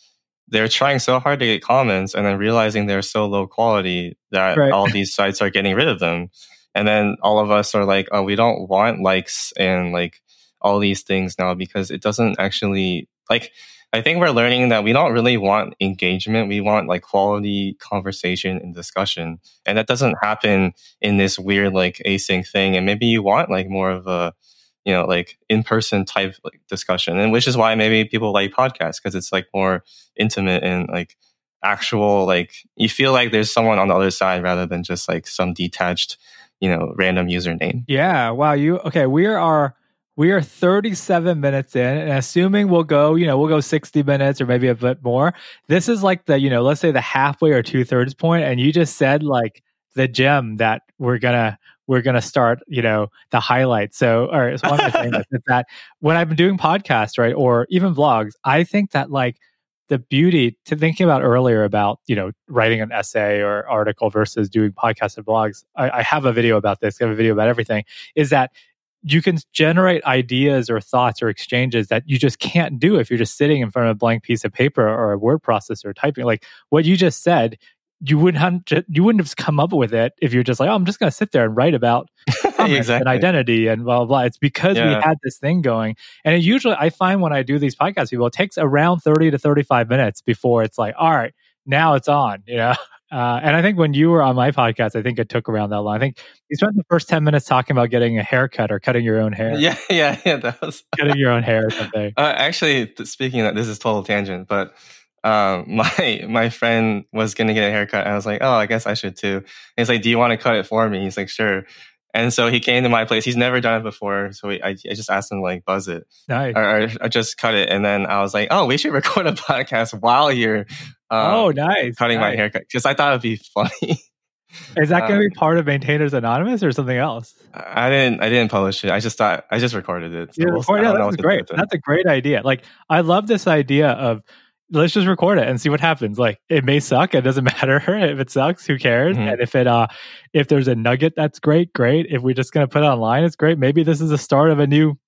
they're trying so hard to get comments and then realizing they're so low quality that Right. all these sites are getting rid of them. And then all of us are like, oh, we don't want likes and like all these things now because it doesn't actually like I think we're learning that we don't really want engagement. We want like quality conversation and discussion. And that doesn't happen in this weird like async thing. And maybe you want like more of a, you know, like in person type like discussion. And which is why maybe people like podcasts because it's like more intimate and like actual, like you feel like there's someone on the other side rather than just like some detached, you know, random username. Yeah. Wow. You okay? We are we are 37 minutes in, and assuming we'll go, you know, we'll go 60 minutes or maybe a bit more. This is like the, you know, let's say the halfway or two thirds point, and you just said like the gem that we're gonna we're gonna start, you know, the highlight. So, or it's one of the things is that when I've been doing podcasts, right, or even vlogs, I think that like the beauty to thinking about earlier about you know writing an essay or article versus doing podcasts and blogs I, I have a video about this i have a video about everything is that you can generate ideas or thoughts or exchanges that you just can't do if you're just sitting in front of a blank piece of paper or a word processor typing like what you just said you wouldn't have, you wouldn't have come up with it if you're just like oh i'm just going to sit there and write about [LAUGHS] comments and identity and blah blah blah. It's because we had this thing going, and it usually I find when I do these podcasts, people it takes around thirty to thirty five minutes before it's like, all right, now it's on, you know. [LAUGHS] Uh, and I think when you were on my podcast, I think it took around that long. I think you spent the first ten minutes talking about getting a haircut or cutting your own hair, Yeah, [LAUGHS] yeah, yeah. That was [LAUGHS] cutting your own hair or something. Uh, actually, speaking of that, this is total tangent, but um, [LAUGHS] my my friend was gonna get a haircut. And I was like, oh, I guess I should too. And he's like, do you want to cut it for me? He's like, sure. And so he came to my place. He's never done it before, so we, I, I just asked him like buzz it Nice. or, or, or just cut it. And then I was like, oh, we should record a podcast while you're um, oh, nice. cutting my nice. haircut because I thought it'd be [LAUGHS] funny. Is that going to be part of Maintainers Anonymous or something else? I didn't I didn't publish it. I just thought I just recorded it. So Yeah, record- yeah, that's to great. That's a great idea. Like, I love this idea of let's just record it and see what happens. Like, it may suck. It doesn't [LAUGHS] matter if it sucks. Who cares? Mhm. And if it, uh, if there's a nugget, that's great. Great. If we're just gonna put it online, it's great. Maybe this is the start of a new.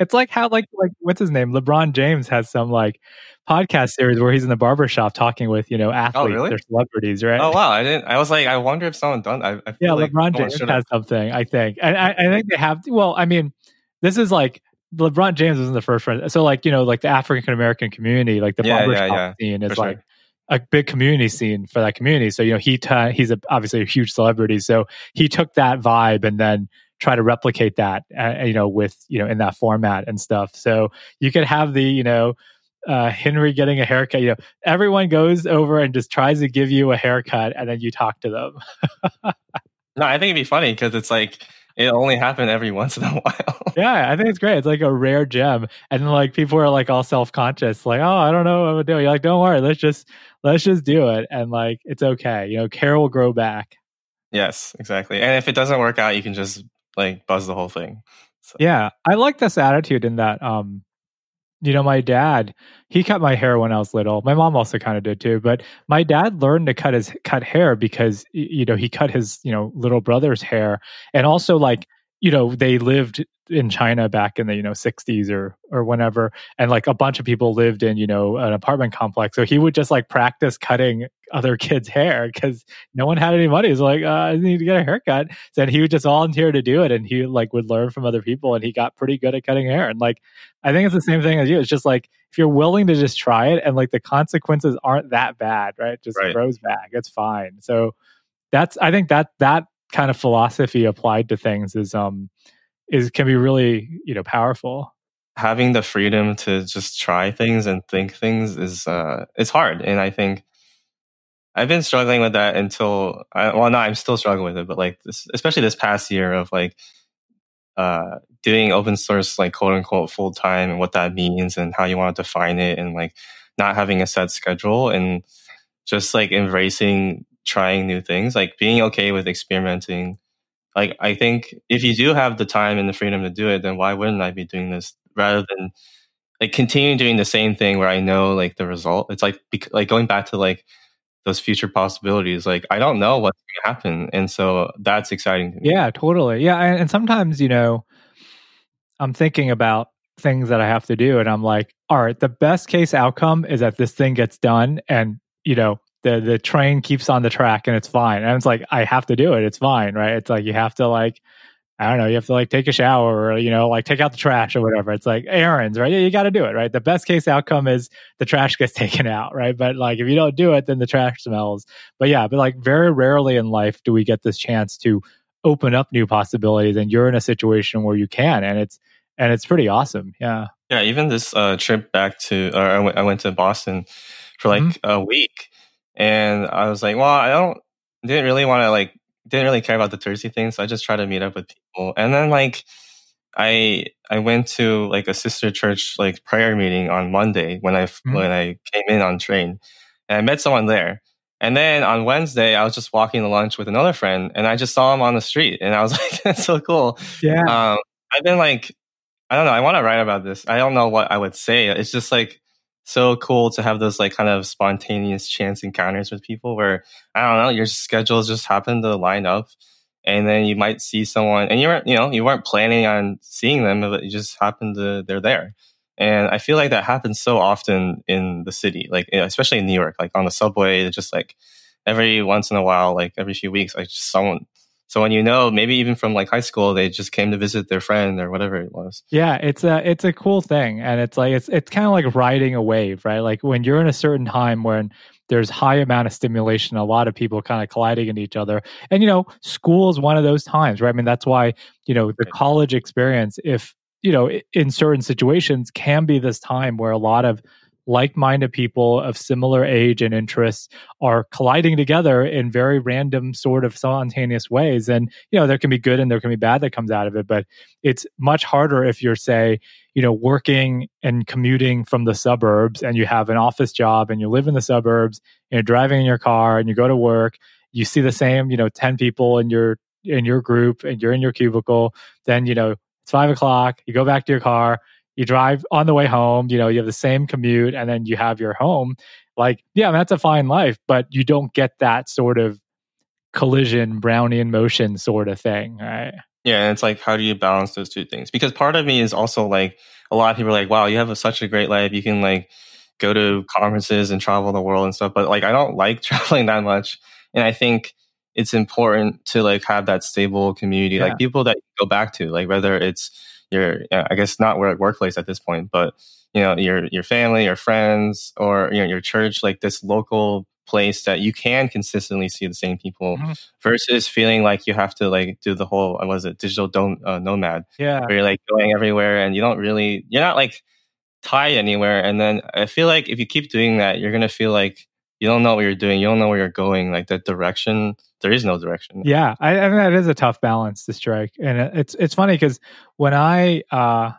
It's like how like like what's his name? LeBron James has some like podcast series where he's in the barber shop talking with you know oh, athletes really? or celebrities, right? Oh wow! I didn't. I was like, I wonder if someone done. I, I feel Yeah, like LeBron James has something, I think. And I, I think they have well, I mean, this is like LeBron James wasn't the first one. So like, you know, like the African American community, like the Yeah, yeah, barbershop yeah, scene is for sure. like a big community scene for that community. So, you know, he ta he's a, obviously a huge celebrity. So he took that vibe and then try to replicate that, uh, you know, with, you know, in that format and stuff. So you could have the, you know, uh, Henry getting a haircut. You know, everyone goes over and just tries to give you a haircut, and then you talk to them. [LAUGHS] No, I think it'd be funny because it's like it only happened every [LAUGHS] once in a while. Yeah, I think it's great. It's like a rare gem, and like people are like all self conscious, like, oh, I don't know what I'm doing. You're like, don't worry, let's just let's just do it, and like it's okay. You know, care will grow back. yes, exactly. And if it doesn't work out, you can just like buzz the whole thing. So, Yeah, I like this attitude in that. Um, you know, my dad he cut my hair when I was little. My mom also kind of did too, but my dad learned to cut his cut hair because you know he cut his you know little brother's hair, and also like you know they lived in China back in the you know 60s or or whenever, and like a bunch of people lived in you know an apartment complex. So he would just like practice cutting other kids' hair because no one had any money. He's like, uh, I need to get a haircut. So he would just volunteer to do it, and he like would learn from other people, and he got pretty good at cutting hair. And like, I think it's the same thing as you. It's just like if you're willing to just try it, and like the consequences aren't that bad, right? Just Right. grows back. It's fine. So that's I think that that kind of philosophy applied to things is um is can be really you know powerful. having the freedom to just try things and think things is uh it's hard and i think I've been struggling with that until I, well, no, I'm still struggling with it, but like this, especially this past year of like uh, doing open source like quote unquote full time and what that means and how you want to define it and like not having a set schedule and just like embracing trying new things, like being okay with experimenting. Like I think if you do have the time and the freedom to do it, then why wouldn't I be doing this rather than like continuing doing the same thing where I know like the result? It's like like going back to like those future possibilities. Like I don't know what's going to happen, and so that's exciting to me. Yeah, totally. Yeah, and, and sometimes you know, I'm thinking about things that I have to do, and I'm like, all right, the best case outcome is that this thing gets done, and you know, the the train keeps on the track, and it's fine. And it's like I have to do it. It's fine, right? It's like you have to like I don't know, you have to like take a shower or, you know, like take out the trash or whatever. It's like errands, right? Yeah, you got to do it, right? The best case outcome is the trash gets [LAUGHS] taken out, right? But like if you don't do it, then the trash smells. But yeah, but like very rarely in life do we get this chance to open up new possibilities and you're in a situation where you can and it's and it's pretty awesome. Yeah. Yeah, even this uh, trip back to, or I went, I went to Boston for like mm-hmm. a week and I was like, well, I don't, didn't really want to like didn't really care about the touristy thing, So I just tried to meet up with people. And then like I I went to like a sister church like prayer meeting on Monday when I mm-hmm. when I came in on train, and I met someone there. And then on Wednesday, I was just walking to lunch with another friend, and I just saw him on the street, and I was [LAUGHS] like, "That's so cool." Yeah. Um, I've been like, I don't know. I want to write about this. I don't know what I would say. It's just like so cool to have those like kind of spontaneous chance encounters with people where I don't know your schedules just happen to line up, and then you might see someone and you weren't you know you weren't planning on seeing them, but you just happen to they're there. And I feel like that happens so often in the city, like eh, especially in New York, like on the subway, just like every once in a while, like every few weeks, like someone so when you know, maybe even from like high school, they just came to visit their friend or whatever it was. Yeah, it's a it's a cool thing, and it's like it's it's kind of like riding a wave, right? Like when you're in a certain time when there's high amount of stimulation, a lot of people kind of colliding into each other, and you know, school is one of those times, right? I mean, that's why you know the college experience, if you know, in certain situations, can be this time where a lot of like-minded people of similar age and interests are colliding together in very random sort of spontaneous ways. And you know there can be good and there can be bad that comes out of it but it's much harder if you're say you know working and commuting from the suburbs and you have an office job and you live in the suburbs and you're driving in your car and you go to work you see the same you know 10 people in your in your group and you're in your cubicle then you know it's five o'clock you go back to your car you drive on the way home, you know, you have the same commute and then you have your home. Like, yeah, that's a fine life, but you don't get that sort of collision, Brownian motion sort of thing, right? Yeah, and it's like, how do you balance those two things? Because part of me is also like, a lot of people are like, wow, you have a, such a great life. You can like go to conferences and travel the world and stuff. But like, I don't like [LAUGHS] traveling that much. And I think it's important to like have that stable community, yeah. like people that you go back to, like whether it's your I guess not work workplace at this point, but you know your your family, your friends, or you know your church, like this local place that you can consistently see the same people mm-hmm. versus feeling like you have to like do the whole what was it digital don't uh, nomad yeah where you're like going everywhere and you don't really you're not like tied anywhere and then i feel like if you keep doing that you're gonna feel like you don't know what you're doing you don't know where you're going like the direction there is no direction. Yeah, I, I mean that is a tough balance to strike, and it's it's funny because when I uh,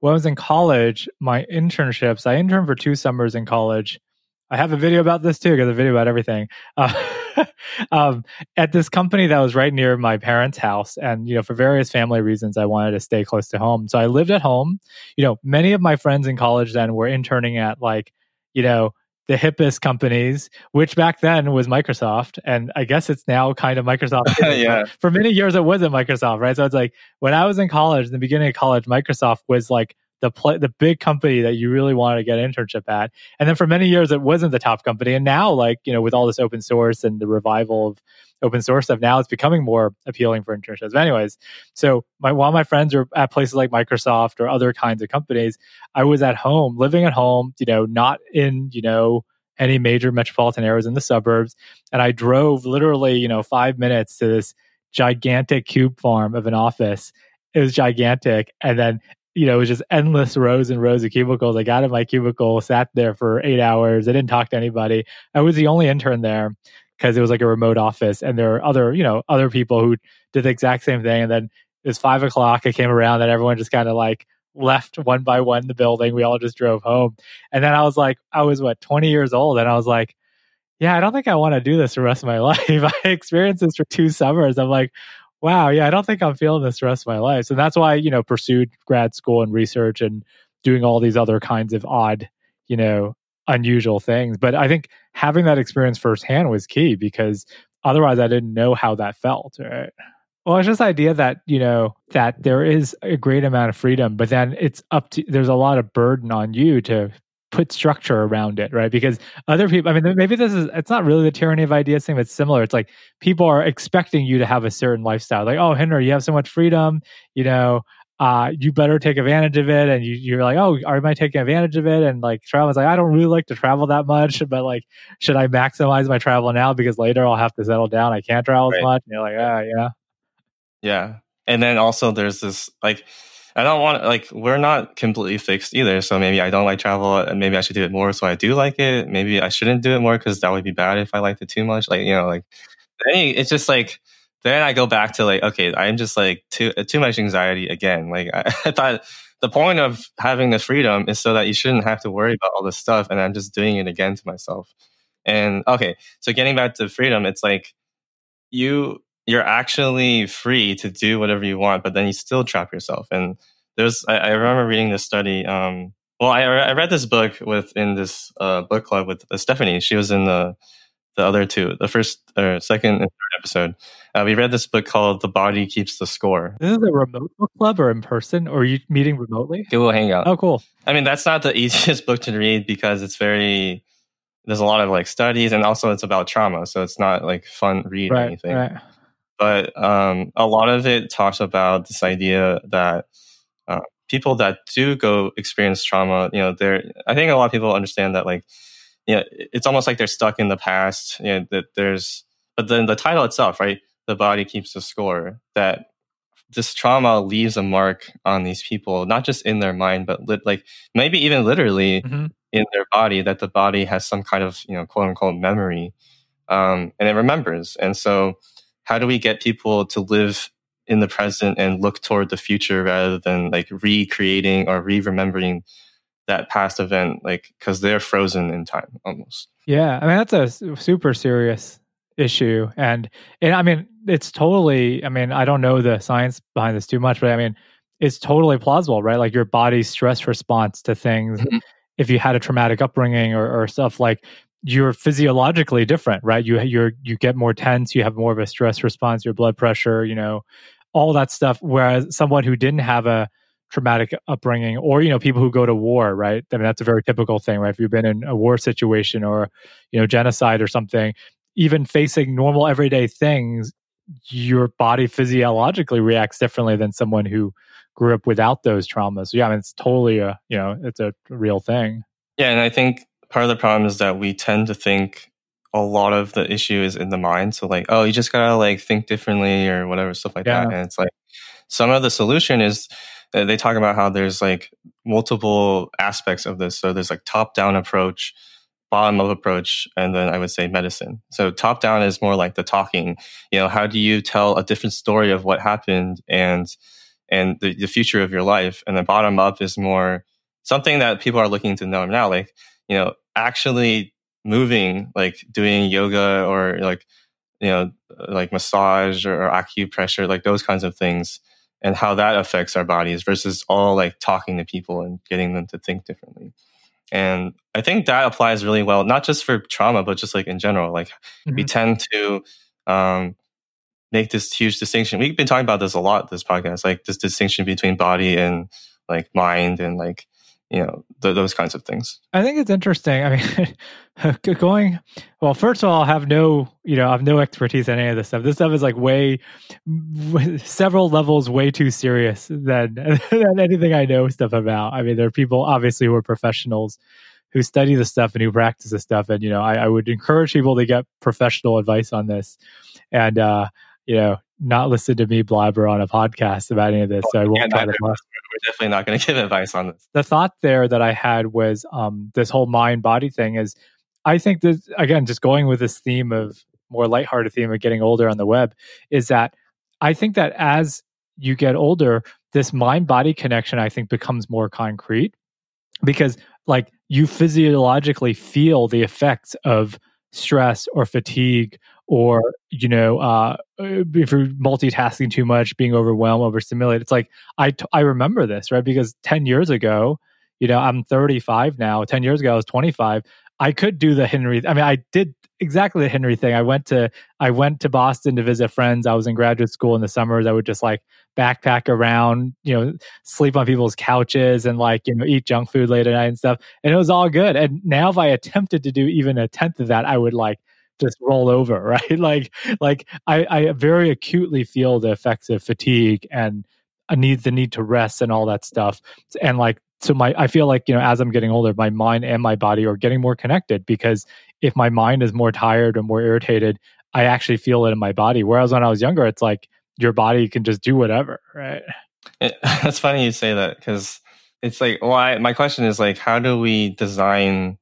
when I was in college, my internships, I interned for two summers in college. I have a video about this too, because a video about everything. Uh, [LAUGHS] um, at this company that was right near my parents' house, and you know, for various family reasons, I wanted to stay close to home. So I lived at home. You know, many of my friends in college then were interning at like, you know, the hippest companies, which back then was Microsoft, and I guess it's now kind of Microsoft. [LAUGHS] yeah. For many years, it wasn't Microsoft, right? So it's like when I was in college, in the beginning of college, Microsoft was like the the big company that you really wanted to get an internship at. And then for many years, it wasn't the top company. And now, like you know, with all this open source and the revival of open source stuff, now it's becoming more appealing for internships. But anyways, so my, while my friends are at places like Microsoft or other kinds of companies, I was at home, living at home, you know, not in, you know, any major metropolitan areas in the suburbs. And I drove literally, you know, five minutes to this gigantic cube farm of an office. It was gigantic. And then you know, it was just endless rows and rows of cubicles. I got in my cubicle, sat there for eight hours. I didn't talk to anybody. I was the only intern there because it was like a remote office, and there were other, you know, other people who did the exact same thing. And then it was five o'clock. it came around, and everyone just kind of like left one by one the building. We all just drove home. And then I was like, I was what, 20 years old. And I was like, yeah, I don't think I want to do this the rest of my [LAUGHS] life. I experienced this for two summers. I'm like, wow, yeah, I don't think I'm feeling this the rest of my life. So that's why, you know, pursued grad school and research and doing all these other kinds of odd, you know, unusual things. But I think having that experience firsthand was key because otherwise I didn't know how that felt. Right. Well, it's just the idea that, you know, that there is a great amount of freedom, but then it's up to there's a lot of burden on you to put structure around it, right? Because other people, I mean, maybe this is, it's not really the tyranny of ideas thing, but it's similar. It's like people are expecting you to have a certain lifestyle. Like, oh, Henry, you have so much freedom, you know, uh, you better take advantage of it. And you, you're like, oh, am I taking advantage of it? And like, travel is like, I don't really like to travel that much, [LAUGHS] but like, should I maximize my travel now because later I'll have to settle down? I can't travel right. as much. And you're like, ah, yeah. Yeah. And then also there's this like I don't want like we're not completely fixed either. So maybe I don't like travel and maybe I should do it more so I do like it. Maybe I shouldn't do it more because that would be bad if I liked it too much. Like, you know, like it's just like then I go back to like, okay, I'm just like too too much anxiety again. Like [LAUGHS] I, I thought the point of having the freedom is so that you shouldn't have to worry about all this stuff and I'm just doing it again to myself. And okay, so getting back to freedom, it's like you you're actually free to do whatever you want, but then you still trap yourself. And there's, I, I remember reading this study. Um, well, I, I read this book with in this uh, book club with uh, Stephanie. She was in the the other two, the first or second and third episode. Uh, we read this book called "The Body Keeps the Score." This is a remote book club or in person, or are you meeting remotely? Google Hangout. Oh, cool. I mean, that's not the [LAUGHS] easiest book to read because it's very. There's a lot of like studies, and also it's about trauma, so it's not like fun read right, or anything. Right but um, a lot of it talks about this idea that uh, people that do go experience trauma, you know, they're. I think a lot of people understand that, like, you know, it's almost like they're stuck in the past. You know, that there's, but then the title itself, right? The body keeps the score. That this trauma leaves a mark on these people, not just in their mind, but lit, like maybe even literally mm-hmm. in their body. That the body has some kind of you know quote unquote memory, um, and it remembers, and so how do we get people to live in the present and look toward the future rather than like recreating or re-remembering that past event like because they're frozen in time almost yeah i mean that's a super serious issue and and i mean it's totally i mean i don't know the science behind this too much but i mean it's totally plausible right like your body's stress response to things mm-hmm. if you had a traumatic upbringing or, or stuff like you're physiologically different, right? You you're you get more tense, you have more of a stress response, your blood pressure, you know, all that stuff. Whereas someone who didn't have a traumatic upbringing, or you know, people who go to war, right? I mean, that's a very typical thing, right? If you've been in a war situation or you know, genocide or something, even facing normal everyday things, your body physiologically reacts differently than someone who grew up without those traumas. So yeah, I mean, it's totally a you know, it's a real thing. Yeah, and I think part of the problem is that we tend to think a lot of the issue is in the mind. So like, oh, you just gotta like think differently or whatever stuff like yeah. that. And it's like some of the solution is Uh, they talk about how there's like multiple aspects of this. So there's like top down approach, bottom up approach, and then I would say medicine. So top down is more like the talking. You know, how do you tell a different story of what happened and and the, the future of your life? And the bottom up is more something that people are looking to know now. Like, you know, actually moving, like doing yoga or like, you know, like massage or acupressure, like those kinds of things, and how that affects our bodies versus all like talking to people and getting them to think differently. And I think that applies really well, not just for trauma, but just like in general. Like mm-hmm. we tend to um, make this huge distinction. We've been talking about this a lot, this podcast, like this distinction between body and like mind and like you know th- those kinds of things i think it's interesting i mean [LAUGHS] [LAUGHS] going well first of all i have no you know i have no expertise in any of this stuff this stuff is like way [LAUGHS] several levels way too serious than, [LAUGHS] than anything i know stuff about i mean there are people obviously who are professionals who study this stuff and who practice this stuff and you know I, I would encourage people to get professional advice on this and uh you know not listen to me blabber on a podcast about any of this. so I won't talk about We're definitely not going to give advice on this. The thought there that I had was um, this whole mind body thing is, I think that again, just going with this theme of more lighthearted theme of getting older on the web is that I think that as you get older, this mind body connection I think becomes more concrete because like you physiologically feel the effects of stress or fatigue or you know uh, if you're multitasking too much being overwhelmed overstimulated. It's like I, t- I remember this right? Because 10 years ago you know i'm 35 now. 10 years ago i was 25 i could do the henry i mean i did exactly the henry thing i went to i went to boston to visit friends i was in graduate school in the summers i would just like backpack around, you know, sleep on people's couches and like, you know, eat junk food late at night and stuff. And it was all good. And now if I attempted to do even a tenth of that, I would like just roll over, [LAUGHS] right? like, like I, I very acutely feel the effects of fatigue and I need the need to rest and all that stuff. And like, so my, I feel like, you know, as I'm getting older, my mind and my body are getting more connected because if my mind is more tired or more irritated, I actually feel it in my body. Whereas when I was younger, it's like, your body can just do whatever, right? It, eh, [LAUGHS] that's funny you say that because it's like why my question is like how do we design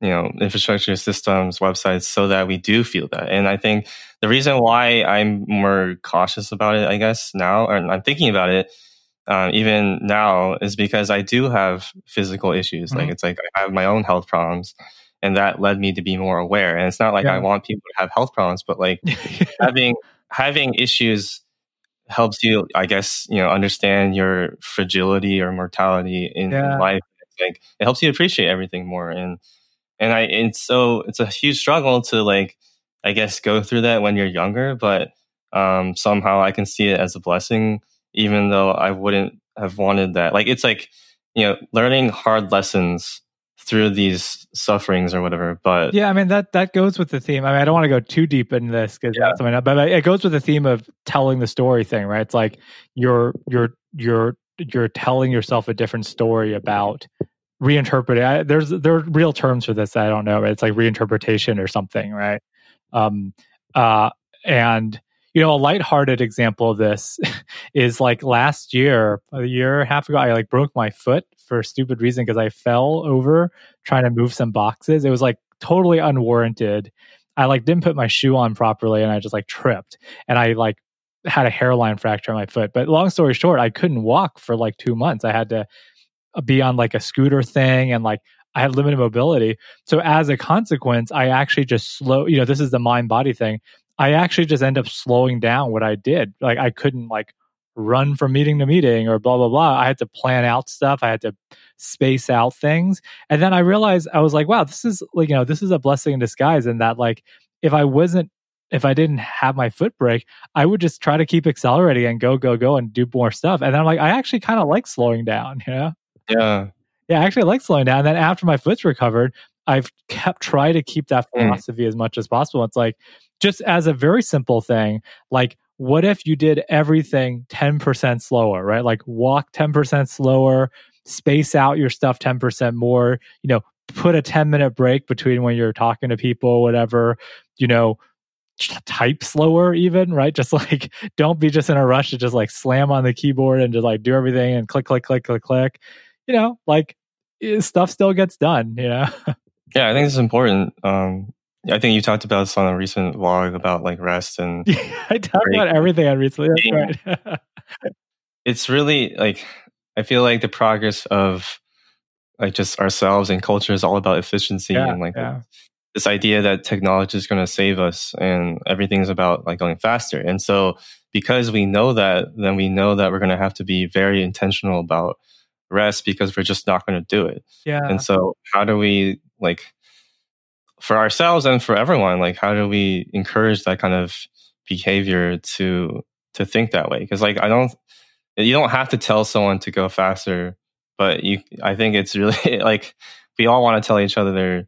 you know infrastructure systems websites so that we do feel that and i think the reason why i'm more cautious about it i guess now and i'm thinking about it uh, even now is because i do have physical issues mm-hmm. like it's like i have my own health problems and that led me to be more aware and it's not like yeah. i want people to have health problems but like [LAUGHS] having having issues helps you, I guess, you know, understand your fragility or mortality in yeah. life. Like it helps you appreciate everything more. And and I and so it's a huge struggle to like I guess go through that when you're younger, but um somehow I can see it as a blessing, even though I wouldn't have wanted that. Like it's like, you know, learning hard lessons through these sufferings or whatever. But yeah, I mean that that goes with the theme. I mean, I don't want to go too deep in this because yeah. that's something, but it goes with the theme of telling the story thing, right? It's like you're you're you're you're telling yourself a different story about reinterpreting. I, there's there are real terms for this. I don't know. It's like reinterpretation or something, right? Um, uh, and you know, a lighthearted example of this [LAUGHS] is like last year, a year and a half ago, I like broke my foot for a stupid reason because I fell over trying to move some boxes. It was like totally unwarranted. I like didn't put my shoe on properly and I just like tripped and I like had a hairline fracture on my foot. But long story short, I couldn't walk for like 2 months. I had to uh, be on like a scooter thing and like I had limited mobility. So as a consequence, I actually just slow, you know, this is the mind body thing. I actually just end up slowing down what I did. Like I couldn't like run from meeting to meeting or blah blah blah. I had to plan out stuff. I had to space out things. And then i realized i was like wow this is like you know this is a blessing in disguise and that like if i wasn't if i didn't have my foot break i would just try to keep accelerating and go go go and do more stuff. And then i'm like i actually kind of like slowing down [LAUGHS] you know? Yeah. Yeah i actually like slowing down. And then after my foot's recovered i've kept trying to keep that mm. philosophy mm. as much as possible. It's like just as a very simple thing like what if you did everything 10% slower, right? Like walk 10% slower, space out your stuff 10% more, you know, put a 10 minute break between when you're talking to people, whatever, you know, type slower even right? [LAUGHS] Just like don't be just in a rush to just like slam on the keyboard and just like do everything and click click click click click. You know like stuff still gets done you know? [LAUGHS] Yeah i think it's important um I think you talked about this on a recent vlog about like rest and yeah, [LAUGHS] I talked about everything on recently. That's right. [LAUGHS] it's really like I feel like the progress of like just ourselves and culture is all about efficiency yeah, and like yeah. this idea that technology is going to save us and everything's about like going faster. And so because we know that, then we know that we're going to have to be very intentional about rest because we're just not going to do it. Yeah. And so how do we like for ourselves and for everyone like how do we encourage that kind of behavior to to think that way? Because like i don't you don't have to tell someone to go faster but you i think it's really [LAUGHS] like we all want to tell each other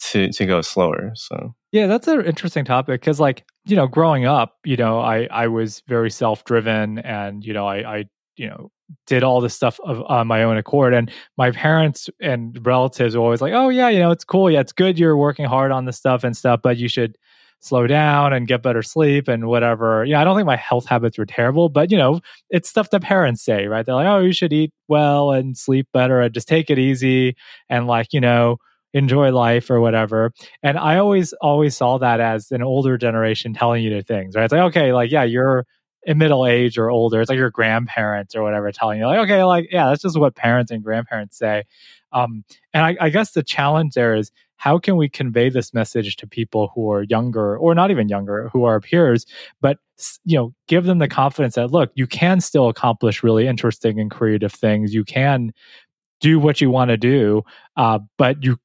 to to go slower so. Yeah that's an interesting topic because like you know growing up you know i i was very self-driven and you know i i you know did all this stuff of, on my own accord. And my parents and relatives were always like, "Oh yeah, you know, it's cool. Yeah, it's good. You're working hard on this stuff and stuff, but you should slow down and get better sleep and whatever. Know, I don't think my health habits were terrible, but you know, it's stuff that parents say, right? They're like, oh, you should eat well and sleep better and just take it easy and like, you know, enjoy life or whatever. And I always, always saw that as an older generation telling you the things, right? It's like, okay, like, yeah, you're in middle age or older. It's like your grandparents or whatever telling you, like, okay, like, yeah, that's just what parents and grandparents say. Um, and I, I guess the challenge there is how can we convey this message to people who are younger or not even younger who are peers but you know give them the confidence that look you can still accomplish really interesting and creative things you can do what you want to do uh, but you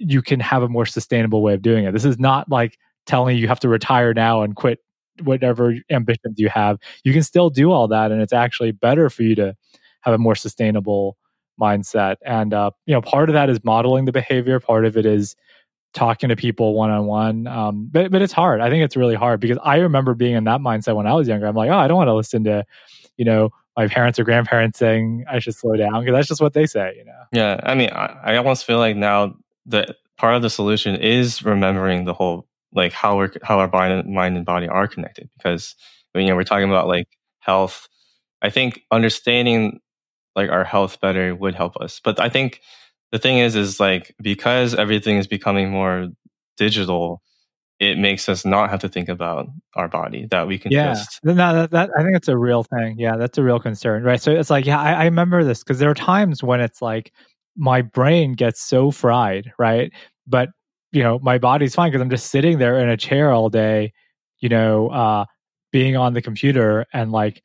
you can have a more sustainable way of doing it this is not like telling you you have to retire now and quit whatever ambitions you have you can still do all that and it's actually better for you to have a more sustainable mindset. And uh, you know, part of that is modeling the behavior. Part of it is talking to people one on one. But but it's hard. I think it's really hard because I remember being in that mindset when I was younger. I'm like, oh, I don't want to listen to, you know, my parents or grandparents saying I should slow down because that's just what they say. You know. Yeah, I mean, I, I almost feel like now that part of the solution is remembering the whole like how we're how our mind, mind and body are connected because you know we're talking about like health. I think understanding like our health better would help us. But I think the thing is, is like because everything is becoming more digital, it makes us not have to think about our body that we can yeah. just no that, that i think it's a real thing yeah that's a real concern right so it's like yeah i, I remember this because there are times when it's like my brain gets so fried right but you know my body's fine because i'm just sitting there in a chair all day you know uh being on the computer and like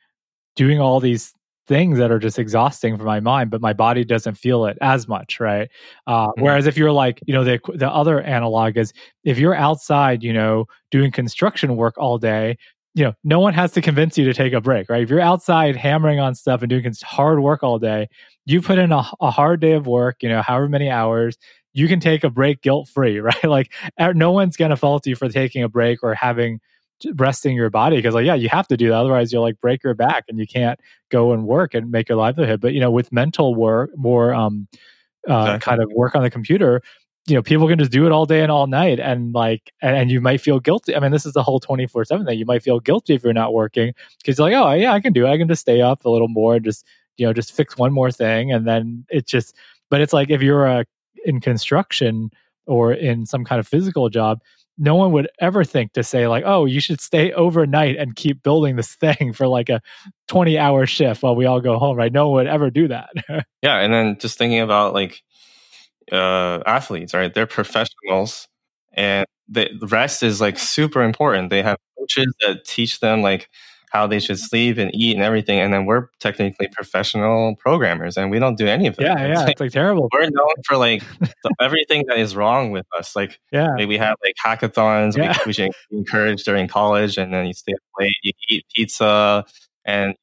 doing all these things that are just exhausting for my mind, but my body doesn't feel it as much, right? Uh, mm-hmm. Whereas if you're like, you know, the the other analog is if you're outside, you know, doing construction work all day, you know, no one has to convince you to take a break, right? If you're outside hammering on stuff and doing hard work all day, you put in a, a hard day of work, you know, however many hours, you can take a break guilt free, [LAUGHS] right? Like no one's going to fault you for taking a break or having resting your body because like yeah you have to do that otherwise you'll like break your back and you can't go and work and make your livelihood but you know with mental work more um uh, exactly. kind of work on the computer you know people can just do it all day and all night and like and, and you might feel guilty i mean this is the whole 24 7 thing you might feel guilty if you're not working because like oh yeah i can do it i can just stay up a little more and just you know just fix one more thing and then it just but it's like if you're uh, in construction or in some kind of physical job no one would ever think to say like oh you should stay overnight and keep building this [LAUGHS] thing for like a 20 hour shift while we all go home right? No one would ever do that. [LAUGHS] Yeah and then just thinking about like uh athletes right? They're professionals and the rest is like super important. They have coaches that teach them like how they should sleep and eat and everything. And then we're technically professional programmers and we don't do any of that. Yeah, yeah, it's like, it's like terrible. We're known for like [LAUGHS] the, everything that is wrong with us. Like, yeah, like we have like hackathons yeah. we, we should encourage during college, and then you stay up late, you eat pizza, and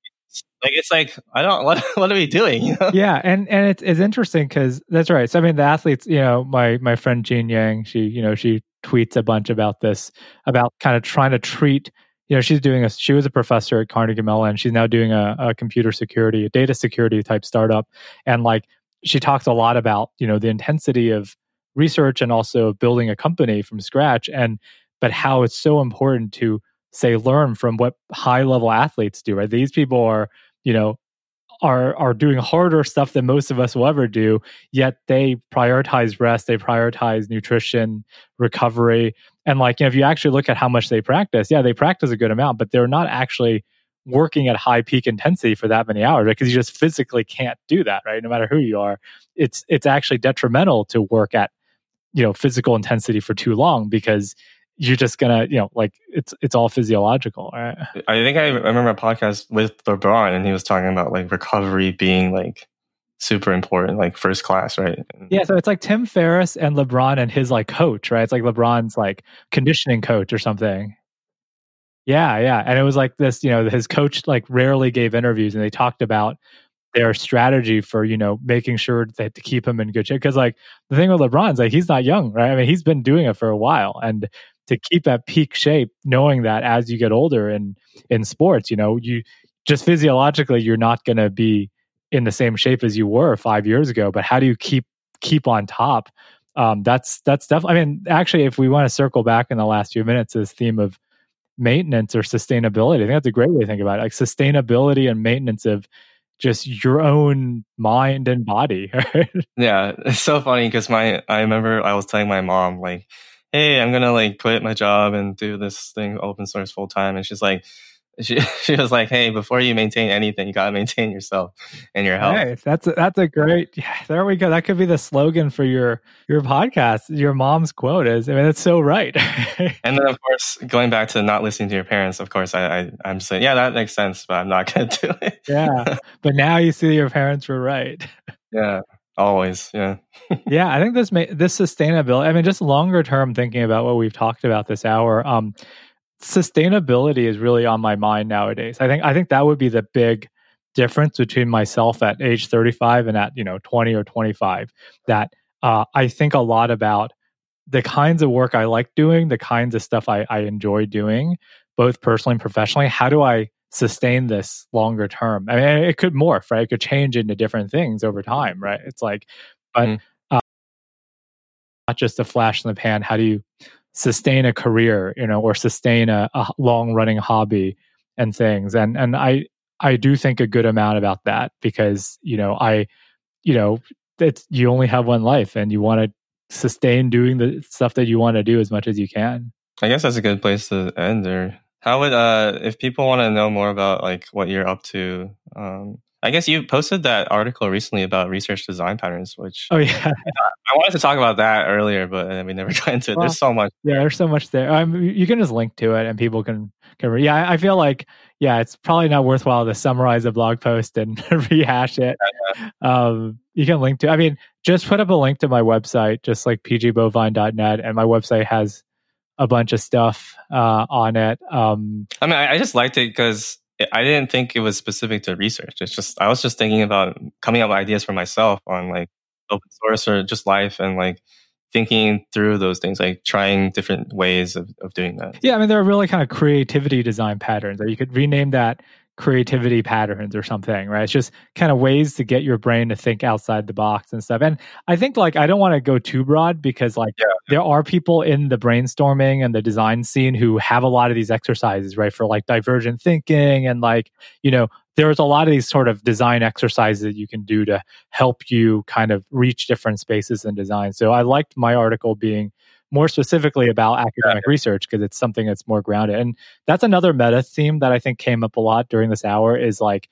like it's like I don't [LAUGHS] what what are we doing? You [LAUGHS] know? Yeah, and and it's it's interesting because that's right. So I mean, the athletes, you know, my my friend Jean Yang, she you know she tweets a bunch about this about kind of trying to treat you know she's doing a she was a professor at carnegie mellon. She's now doing a, a computer security a data security type startup. And like she talks a lot about you know the intensity of research and also building a company from scratch. And but how it's so important to say learn from what high level athletes do right? These people are you know are are doing harder stuff than most of us will ever do yet they prioritize rest they prioritize nutrition recovery and like you know if you actually look at how much they practice yeah they practice a good amount but they're not actually working at high peak intensity for that many hours because right? you just physically can't do that right no matter who you are it's it's actually detrimental to work at you know physical intensity for too long because you're just gonna, you know, like it's it's all physiological, right? I think I remember a podcast with LeBron, and he was talking about like recovery being like super important, like first class, right? Yeah, so it's like Tim Ferriss and LeBron and his like coach, right? It's like LeBron's like conditioning coach or something. Yeah, yeah, and it was like this, you know, his coach like rarely gave interviews, and they talked about their strategy for you know making sure that to keep him in good shape because like the thing with LeBron's like he's not young right I mean he's been doing it for a while and to keep at peak shape, knowing that as you get older in in sports, you know, you just physiologically you're not to be in the same shape as you were five years ago. But how do you keep keep on top um, that's that's definitely. I mean, actually, if we want to circle back in the last few minutes, this theme of maintenance or sustainability, I think that's a great way to think about it. Like sustainability and maintenance of just your own mind and body. [LAUGHS] Right? Yeah, it's so funny because my I remember I was telling my mom like, "Hey, I'm gonna like quit my job and do this thing open source full time," and she's like she, [LAUGHS] she was like, "Hey, before you maintain anything, you gotta maintain yourself and your health." Hey, that's a, that's a great. Yeah, there we go. That could be the slogan for your your podcast. Your mom's quote is, I mean, it's so right. [LAUGHS] and then, of course, going back to not listening to your parents, of course, I, I I'm saying, yeah, that makes sense, but I'm not gonna [LAUGHS] do it. yeah, but now you see your parents were right. yeah, always. Yeah. yeah, I think this may, this sustainability. I mean, just longer term thinking about what we've talked about this hour. Um, sustainability is really on my mind nowadays. I think I think that would be the big difference between myself at age 35 and at you know 20 or 25 that uh, i think a lot about the kinds of work i like doing the kinds of stuff I, I enjoy doing both personally and professionally. How do i sustain this longer term? I mean it could morph right? It could change into different things over time right? It's like but mm-hmm. uh, not just a flash in the pan. How do you sustain a career, you know, or sustain a, a long running hobby and things. And and I I do think a good amount about that because you know I you know it's you only have one life and you want to sustain doing the stuff that you want to do as much as you can. I guess that's a good place to end there. How would uh if people want to know more about like what you're up to, um I guess you posted that article recently about research design patterns, which oh yeah, [LAUGHS] I wanted to talk about that earlier, but we never [LAUGHS] got into it. Well, there's so much. Yeah, there's so much there. Um, you can just link to it, and people can can. Yeah, I feel like yeah, it's probably not worthwhile to summarize a blog post and [LAUGHS] rehash it. Yeah. Um, you can link to. I mean, just put up a link to my website, just like pgbovine.net, and my website has a bunch of stuff uh, on it. Um, I mean, I, I just liked it because I didn't think it was specific to research. It's just I was just thinking about coming up with ideas for myself on like open source or just life and like thinking through those things, like trying different ways of, of doing that. Yeah, I mean, there are really kind of creativity design patterns, or you could rename that creativity patterns or something, right? It's just kind of ways to get your brain to think outside the box and stuff. And I think like I don't want to go too broad because like yeah. there are people in the brainstorming and the design scene who have a lot of these exercises, right? For like divergent thinking and like, you know, there's a lot of these sort of design exercises that you can do to help you kind of reach different spaces in design. So I liked my article being more specifically about academic yeah. research because it's something that's more grounded. And that's another meta theme that I think came up a lot during this hour is like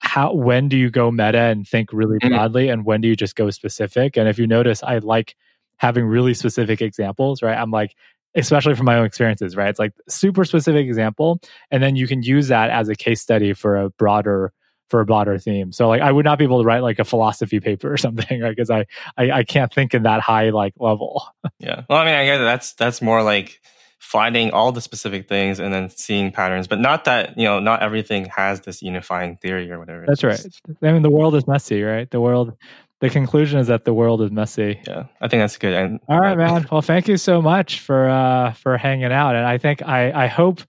how when do you go meta and think really mm. broadly and when do you just go specific? And if you notice, I like having really specific examples, right? I'm like especially from my own experiences, right? It's like super specific example and then you can use that as a case study for a broader for a broader theme. So like I would not be able to write like a philosophy paper or [LAUGHS] something, right? Because I, I, I can't think in that high like level. [LAUGHS] yeah. Well, I mean, I guess that's that's more like finding all the specific things and then seeing patterns, but not that you know not everything has this unifying theory or whatever. That's right. I mean, the world is messy, right? The world. The conclusion is that the world is messy. Yeah, I think that's good. And, all right, man. Well, thank you so much for uh for hanging out, and I think I I hope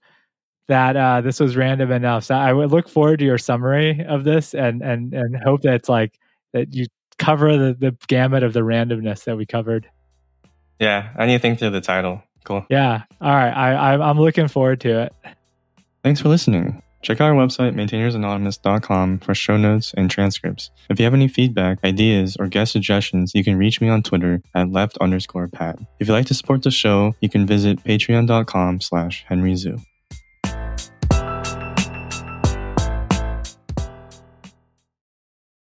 that uh, this was random enough. So I would look forward to your summary of this and and and hope that it's like that you cover the, the gamut of the randomness that we covered. Yeah, I need to think through the title. Cool. Yeah. All right. I, I'm looking forward to it. Thanks for listening. Check out our website, maintainersanonymous.com, for show notes and transcripts. If you have any feedback, ideas, or guest suggestions, you can reach me on Twitter at left underscore pad. If you'd like to support the show, you can visit patreon.com slash henryzhu.